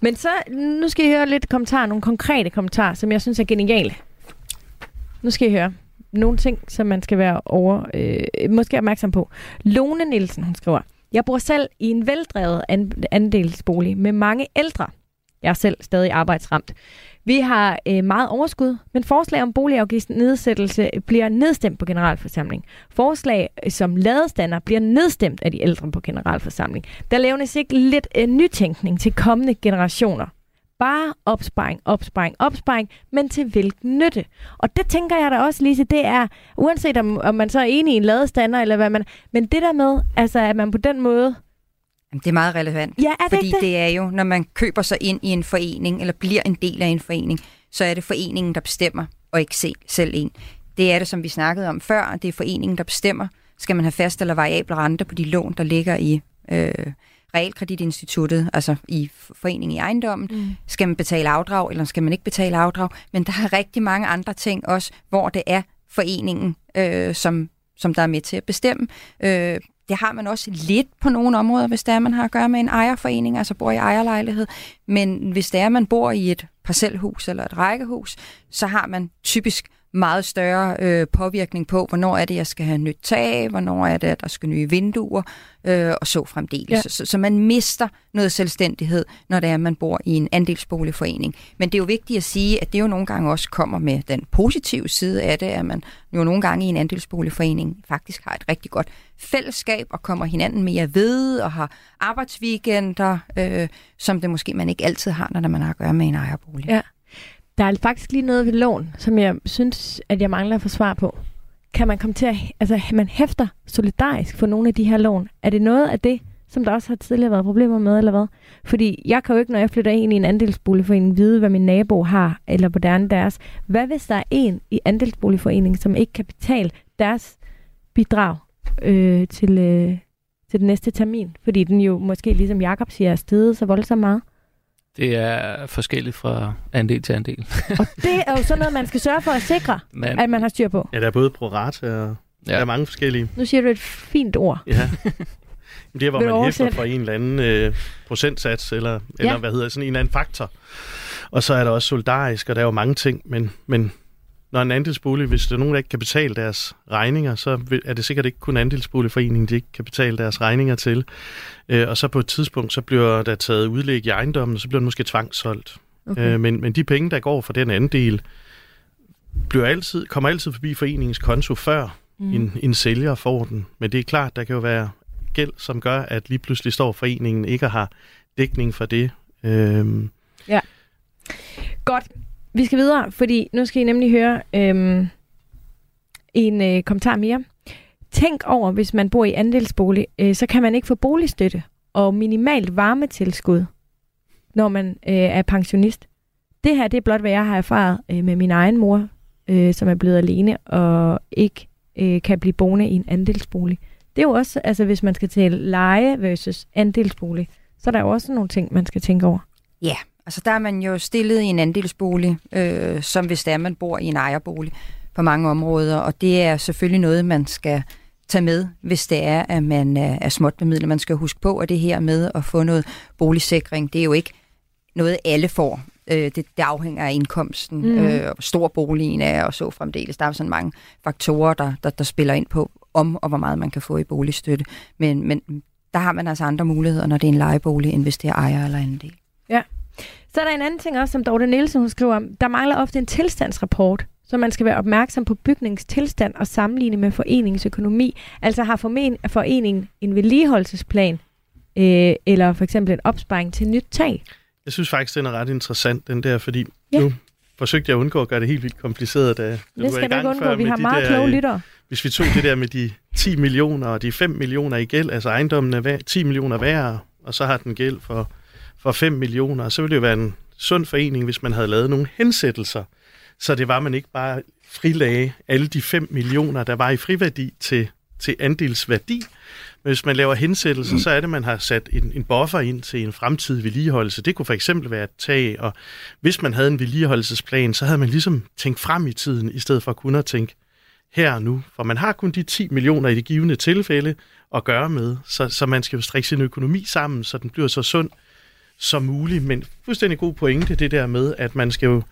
[SPEAKER 3] Men så, nu skal I høre lidt kommentarer, nogle konkrete kommentarer, som jeg synes er geniale. Nu skal I høre nogle ting, som man skal være over, øh, måske opmærksom på. Lone Nielsen, hun skriver, jeg bor selv i en veldrevet an- andelsbolig med mange ældre. Jeg er selv stadig arbejdsramt. Vi har øh, meget overskud, men forslag om boligafgift nedsættelse bliver nedstemt på generalforsamling. Forslag øh, som ladestander bliver nedstemt af de ældre på generalforsamling. Der laves ikke lidt øh, nytænkning til kommende generationer. Bare opsparing, opsparing, opsparing, men til hvilken nytte? Og det tænker jeg da også, Lise, det er, uanset om, om man så er enig i en ladestander, eller hvad man... Men det der med, altså at man på den måde...
[SPEAKER 6] Jamen, det er meget relevant.
[SPEAKER 3] Ja, er det
[SPEAKER 6] Fordi
[SPEAKER 3] det?
[SPEAKER 6] det er jo, når man køber sig ind i en forening, eller bliver en del af en forening, så er det foreningen, der bestemmer, og ikke se, selv en. Det er det, som vi snakkede om før, det er foreningen, der bestemmer. Skal man have fast eller variabel rente på de lån, der ligger i øh, realkreditinstituttet, altså i foreningen i ejendommen?
[SPEAKER 3] Mm.
[SPEAKER 6] Skal man betale afdrag, eller skal man ikke betale afdrag? Men der er rigtig mange andre ting også, hvor det er foreningen, øh, som, som der er med til at bestemme. Øh, det har man også lidt på nogle områder, hvis det er, man har at gøre med en ejerforening, altså bor i ejerlejlighed. Men hvis det er, man bor i et parcelhus eller et rækkehus, så har man typisk meget større øh, påvirkning på, hvornår er det, jeg skal have nyt tag, hvornår er det, at der skal nye vinduer, øh, og så fremdeles.
[SPEAKER 3] Ja.
[SPEAKER 6] Så, så man mister noget selvstændighed, når det er, at man bor i en andelsboligforening. Men det er jo vigtigt at sige, at det jo nogle gange også kommer med den positive side af det, at man jo nogle gange i en andelsboligforening faktisk har et rigtig godt fællesskab og kommer hinanden mere ved og har arbejdsweekender, øh, som det måske man ikke altid har, når man har at gøre med en ejerbolig.
[SPEAKER 3] Ja. Der er faktisk lige noget ved lån, som jeg synes, at jeg mangler at få svar på. Kan man komme til at... Altså, man hæfter solidarisk for nogle af de her lån. Er det noget af det, som der også har tidligere været problemer med, eller hvad? Fordi jeg kan jo ikke, når jeg flytter ind i en andelsboligforening, vide, hvad min nabo har, eller hvordan deres. Hvad hvis der er en i andelsboligforeningen, som ikke kan betale deres bidrag øh, til, øh, til den næste termin? Fordi den jo måske, ligesom Jakob siger, er steget så voldsomt meget.
[SPEAKER 4] Det er forskelligt fra andel til andel.
[SPEAKER 3] Og det er jo sådan noget, man skal sørge for at sikre,
[SPEAKER 4] Men,
[SPEAKER 3] at man har styr på.
[SPEAKER 5] Ja, der er både prorata og ja. der er mange forskellige.
[SPEAKER 3] Nu siger du et fint ord.
[SPEAKER 5] Ja. det er, hvor man hæfter for en eller anden øh, procentsats, eller, eller
[SPEAKER 3] Ja.
[SPEAKER 5] hvad hedder sådan en eller anden faktor. Og så er der også solidarisk, og der er jo mange ting, men, men når en andelsbolig, hvis der er nogen, der ikke kan betale deres regninger, så er det sikkert ikke kun andelsboligforeningen, de ikke kan betale deres regninger til. Øh, og så på et tidspunkt, så bliver der taget udlæg i ejendommen, og så bliver den måske tvangssolgt. Okay. Øh, men, men de penge, der går for den andel, bliver altid, kommer altid forbi foreningens konto før mm. en, en sælger får den. Men det er klart, der kan jo være gæld, som gør, at lige pludselig står foreningen ikke og har dækning for det. Øhm,
[SPEAKER 3] Godt. Vi skal videre, fordi nu skal I nemlig høre øhm, en øh, kommentar mere. Tænk over, hvis man bor i andelsbolig, øh, så kan man ikke få boligstøtte og minimalt varmetilskud, når man øh, er pensionist. Det her det er blot, hvad jeg har erfaret øh, med min egen mor, øh, som er blevet alene og ikke øh, kan blive boende i en andelsbolig. Det er jo også, altså hvis man skal tale leje versus andelsbolig, så er der jo også nogle ting, man skal tænke over.
[SPEAKER 6] Ja, altså der er man jo stillet i en andelsbolig, øh, som hvis det er, man bor i en ejerbolig på mange områder, og det er selvfølgelig noget, man skal tage med, hvis det er, at man er, er småt med midler. Man skal huske på, at det her med at få noget boligsikring, det er jo ikke noget, alle får. Øh, det, det afhænger af indkomsten, mm. øh, hvor stor boligen er og så fremdeles. Der er sådan mange faktorer, der, der, der spiller ind på, om og hvor meget man kan få i boligstøtte. Men, men der har man altså andre muligheder, når det er en lejebolig, end hvis det er ejer eller anden del.
[SPEAKER 3] Ja. Så er der en anden ting også, som Dorte Nielsen hun skriver om. Der mangler ofte en tilstandsrapport, så man skal være opmærksom på bygningstilstand og sammenligne med foreningens økonomi. Altså har foreningen en vedligeholdelsesplan, øh, eller for eksempel en opsparing til nyt tag.
[SPEAKER 5] Jeg synes faktisk, den er ret interessant, den der, fordi ja. nu forsøgte jeg at undgå at gøre det helt vildt kompliceret, da
[SPEAKER 3] det skal vi ikke undgå. Vi har meget der, kloge lytter.
[SPEAKER 5] Hvis vi tog det der med de 10 millioner og de 5 millioner i gæld, altså ejendommen er 10 millioner værd, og så har den gæld for, for 5 millioner, så ville det jo være en sund forening, hvis man havde lavet nogle hensættelser, så det var, man ikke bare frilagde alle de 5 millioner, der var i friværdi til, til andelsværdi, men hvis man laver hensættelser, mm. så er det, at man har sat en, en buffer ind til en fremtidig vedligeholdelse. Det kunne for eksempel være et tag, og hvis man havde en vedligeholdelsesplan, så havde man ligesom tænkt frem i tiden, i stedet for kun at tænke her og nu. For man har kun de 10 millioner i det givende tilfælde at gøre med, så, så man skal jo strikke sin økonomi sammen, så den bliver så sund, som muligt, men fuldstændig god pointe, det der med, at man skal jo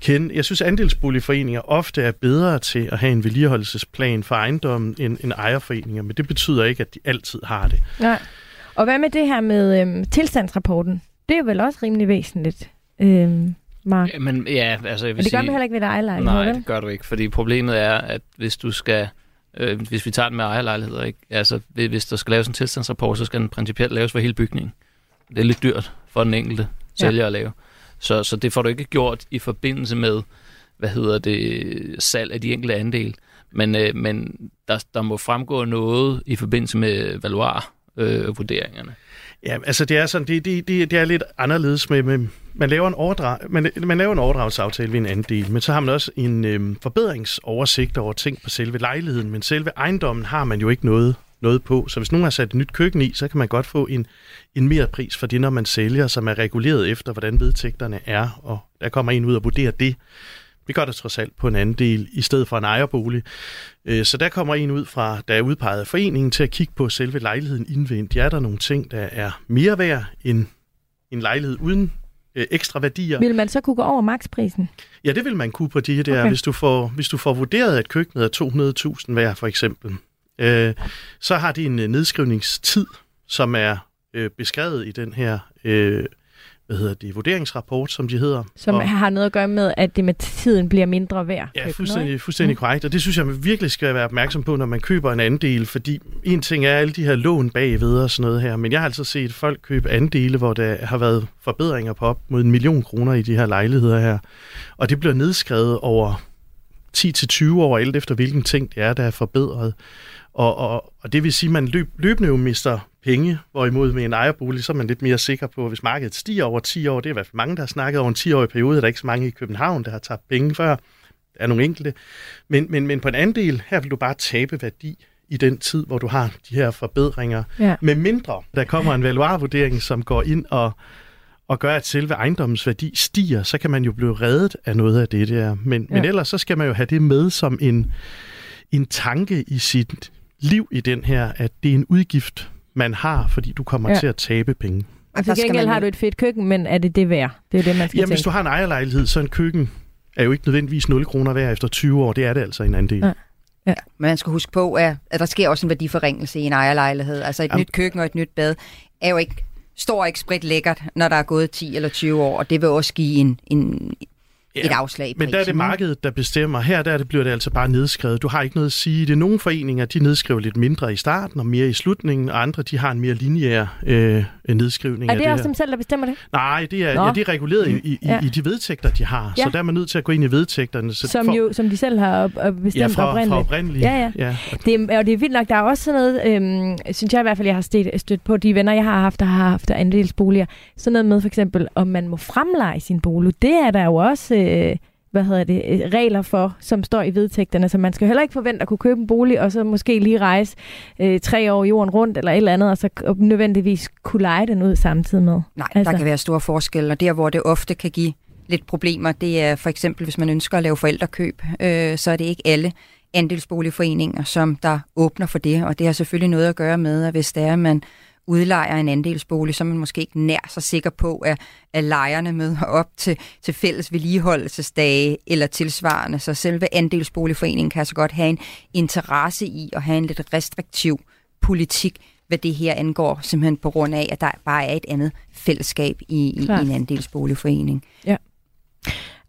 [SPEAKER 5] kende, jeg synes andelsboligforeninger ofte er bedre til at have en vedligeholdelsesplan for ejendommen end, end ejerforeninger, men det betyder ikke, at de altid har det.
[SPEAKER 3] Nej. Og hvad med det her med øhm, tilstandsrapporten? Det er vel også rimelig væsentligt, øhm, Mark?
[SPEAKER 4] Ja, men ja, altså jeg vil
[SPEAKER 3] men det gør
[SPEAKER 4] sige,
[SPEAKER 3] man heller ikke ved ejerlejlighed,
[SPEAKER 4] Nej, det gør du ikke, fordi problemet er, at hvis du skal øh, hvis vi tager den med ejerlejligheder, ikke? Altså, hvis der skal laves en tilstandsrapport, så skal den principielt laves for hele bygningen. Det er lidt dyrt for den enkelte sælger ja. at lave. Så, så det får du ikke gjort i forbindelse med, hvad hedder det, salg af de enkelte andel. Men, øh, men der, der må fremgå noget i forbindelse med valuar-vurderingerne.
[SPEAKER 5] Øh, ja, altså det er sådan, det, det, det, det er lidt anderledes med, med man laver en overdrag, man, man laver en overdragsaftale ved en anden del, men så har man også en øh, forbedringsoversigt over ting på selve lejligheden, men selve ejendommen har man jo ikke noget noget på. Så hvis nogen har sat et nyt køkken i, så kan man godt få en, en mere pris for det, når man sælger, som er reguleret efter, hvordan vedtægterne er, og der kommer en ud og vurderer det. Vi gør det trods alt på en anden del, i stedet for en ejerbolig. Øh, så der kommer en ud fra, der er udpeget af foreningen, til at kigge på selve lejligheden indvendigt. Er der nogle ting, der er mere værd end en lejlighed uden øh, ekstra værdier.
[SPEAKER 3] Vil man så kunne gå over maksprisen?
[SPEAKER 5] Ja, det vil man kunne på de der, okay. hvis, du får, hvis du får vurderet, at køkkenet er 200.000 værd, for eksempel øh, så har de en øh, nedskrivningstid, som er øh, beskrevet i den her øh, hvad hedder det, vurderingsrapport, som de hedder.
[SPEAKER 3] Som og, har noget at gøre med, at det med tiden bliver mindre værd.
[SPEAKER 5] Ja, fuldstændig, fuldstændig mm. korrekt, og det synes jeg, man virkelig skal være opmærksom på, når man køber en andel, fordi en ting er alle de her lån bagved og sådan noget her, men jeg har altså set folk købe andele, hvor der har været forbedringer på op mod en million kroner i de her lejligheder her, og det bliver nedskrevet over 10-20 år, alt efter hvilken ting det er, der er forbedret. Og, og, og det vil sige, at man løb, løbende jo mister penge, hvorimod med en ejerbolig, så er man lidt mere sikker på, at hvis markedet stiger over 10 år, det er i hvert fald mange, der har snakket over en 10-årig periode, der er ikke så mange i København, der har tabt penge før. Der er nogle enkelte. Men, men, men på en anden del, her vil du bare tabe værdi i den tid, hvor du har de her forbedringer. Ja. Med mindre, der kommer en valuarvurdering, som går ind og, og gør, at selve ejendommens værdi stiger, så kan man jo blive reddet af noget af det der. Men, ja. men ellers så skal man jo have det med som en, en tanke i sit liv i den her, at det er en udgift, man har, fordi du kommer ja. til at tabe penge.
[SPEAKER 3] Og til gengæld man... har du et fedt køkken, men er det det værd? Det er det, man skal
[SPEAKER 5] Jamen,
[SPEAKER 3] tænke.
[SPEAKER 5] hvis du har en ejerlejlighed, så en køkken er jo ikke nødvendigvis 0 kroner værd efter 20 år. Det er det altså en anden del. Ja.
[SPEAKER 6] Ja. Men man skal huske på, at, at der sker også en værdiforringelse i en ejerlejlighed. Altså et Jamen. nyt køkken og et nyt bad er jo ikke, står ikke spredt lækkert, når der er gået 10 eller 20 år, og det vil også give en, en, ja, et afslag i
[SPEAKER 5] Men der er det markedet, der bestemmer. Her der det, bliver det altså bare nedskrevet. Du har ikke noget at sige. Det er nogle foreninger, de nedskriver lidt mindre i starten og mere i slutningen, og andre de har en mere lineær øh, nedskrivning
[SPEAKER 3] er det
[SPEAKER 5] af det
[SPEAKER 3] også dem selv, der bestemmer det?
[SPEAKER 5] Nej, det er, ja, det er reguleret i, i, ja. i de vedtægter, de har. Ja. Så der er man nødt til at gå ind i vedtægterne. Så
[SPEAKER 3] som,
[SPEAKER 5] for,
[SPEAKER 3] jo, som de selv har bestemt
[SPEAKER 5] ja, fra,
[SPEAKER 3] oprindeligt.
[SPEAKER 5] Fra oprindeligt.
[SPEAKER 3] Ja, ja. ja. Det, er, og det er vildt nok. Der er også sådan noget, øhm, synes jeg i hvert fald, jeg har stødt, stødt på de venner, jeg har haft, der har haft andelsboliger. Sådan noget med for eksempel, om man må fremleje sin bolig. Det er der jo også... Øh, hvad hedder det, øh, regler for, som står i vedtægterne. Så man skal heller ikke forvente at kunne købe en bolig, og så måske lige rejse øh, tre år jorden rundt, eller et eller andet, og så nødvendigvis kunne lege den ud samtidig med.
[SPEAKER 6] Nej, altså. der kan være store forskelle, og der, hvor det ofte kan give lidt problemer, det er for eksempel, hvis man ønsker at lave forældrekøb, øh, så er det ikke alle andelsboligforeninger, som der åbner for det, og det har selvfølgelig noget at gøre med, at hvis det er, man udlejer en andelsbolig, så er man måske ikke nær så sikker på, at, at lejerne møder op til, til fælles vedligeholdelsesdage eller tilsvarende. Så selve andelsboligforeningen kan så godt have en interesse i at have en lidt restriktiv politik, hvad det her angår, simpelthen på grund af, at der bare er et andet fællesskab i, i, i en andelsboligforening.
[SPEAKER 3] Ja.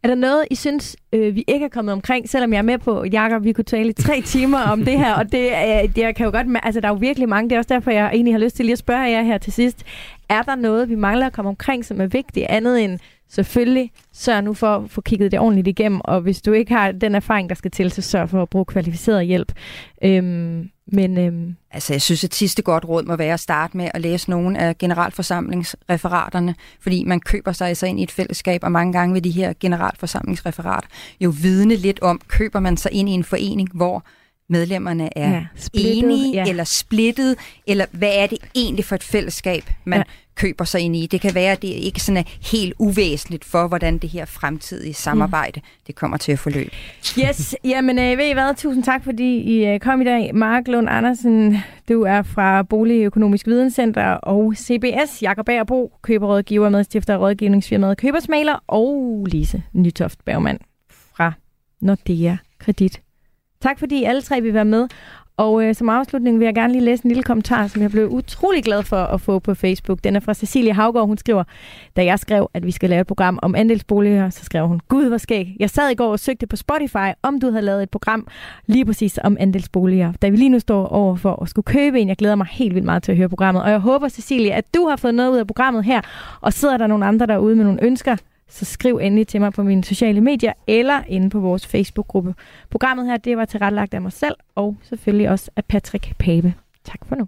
[SPEAKER 3] Er der noget, I synes, øh, vi ikke er kommet omkring, selvom jeg er med på, Jakob, vi kunne tale i tre timer om det her, og det, øh, det jeg kan jo godt, altså der er jo virkelig mange, det er også derfor, jeg egentlig har lyst til lige at spørge jer her til sidst. Er der noget, vi mangler at komme omkring, som er vigtigt, andet end selvfølgelig sørg nu for at få kigget det ordentligt igennem, og hvis du ikke har den erfaring, der skal til, så sørg for at bruge kvalificeret hjælp. Øhm, men, øhm...
[SPEAKER 6] Altså, jeg synes, at sidste godt råd må være at starte med at læse nogle af generalforsamlingsreferaterne, fordi man køber sig altså ind i et fællesskab, og mange gange ved de her generalforsamlingsreferater jo vidne lidt om, køber man sig ind i en forening, hvor medlemmerne er ja, splittet, enige ja. eller splittet, eller hvad er det egentlig for et fællesskab, man ja. køber sig ind i. Det kan være, at det ikke sådan er helt uvæsentligt for, hvordan det her fremtidige samarbejde, mm. det kommer til at forløbe.
[SPEAKER 3] Yes, jamen øh, ved I hvad, tusind tak, fordi I øh, kom i dag. Mark Lund Andersen, du er fra Boligøkonomisk Videnscenter og CBS. Jakob Agerbo, køberrådgiver, med stifter af rådgivningsfirmaet Købersmaler, og Lise Nytoft Bergmann fra Nordea Kredit Tak fordi alle tre vil være med. Og øh, som afslutning vil jeg gerne lige læse en lille kommentar, som jeg blev utrolig glad for at få på Facebook. Den er fra Cecilie Havgaard. Hun skriver, da jeg skrev, at vi skal lave et program om andelsboliger, så skrev hun, Gud, hvor skæg. Jeg sad i går og søgte på Spotify, om du havde lavet et program lige præcis om andelsboliger. Da vi lige nu står over for at skulle købe en, jeg glæder mig helt vildt meget til at høre programmet. Og jeg håber, Cecilie, at du har fået noget ud af programmet her, og sidder der nogle andre derude med nogle ønsker, så skriv endelig til mig på mine sociale medier eller inde på vores Facebook-gruppe. Programmet her, det var tilrettelagt af mig selv og selvfølgelig også af Patrick Pape. Tak for nu.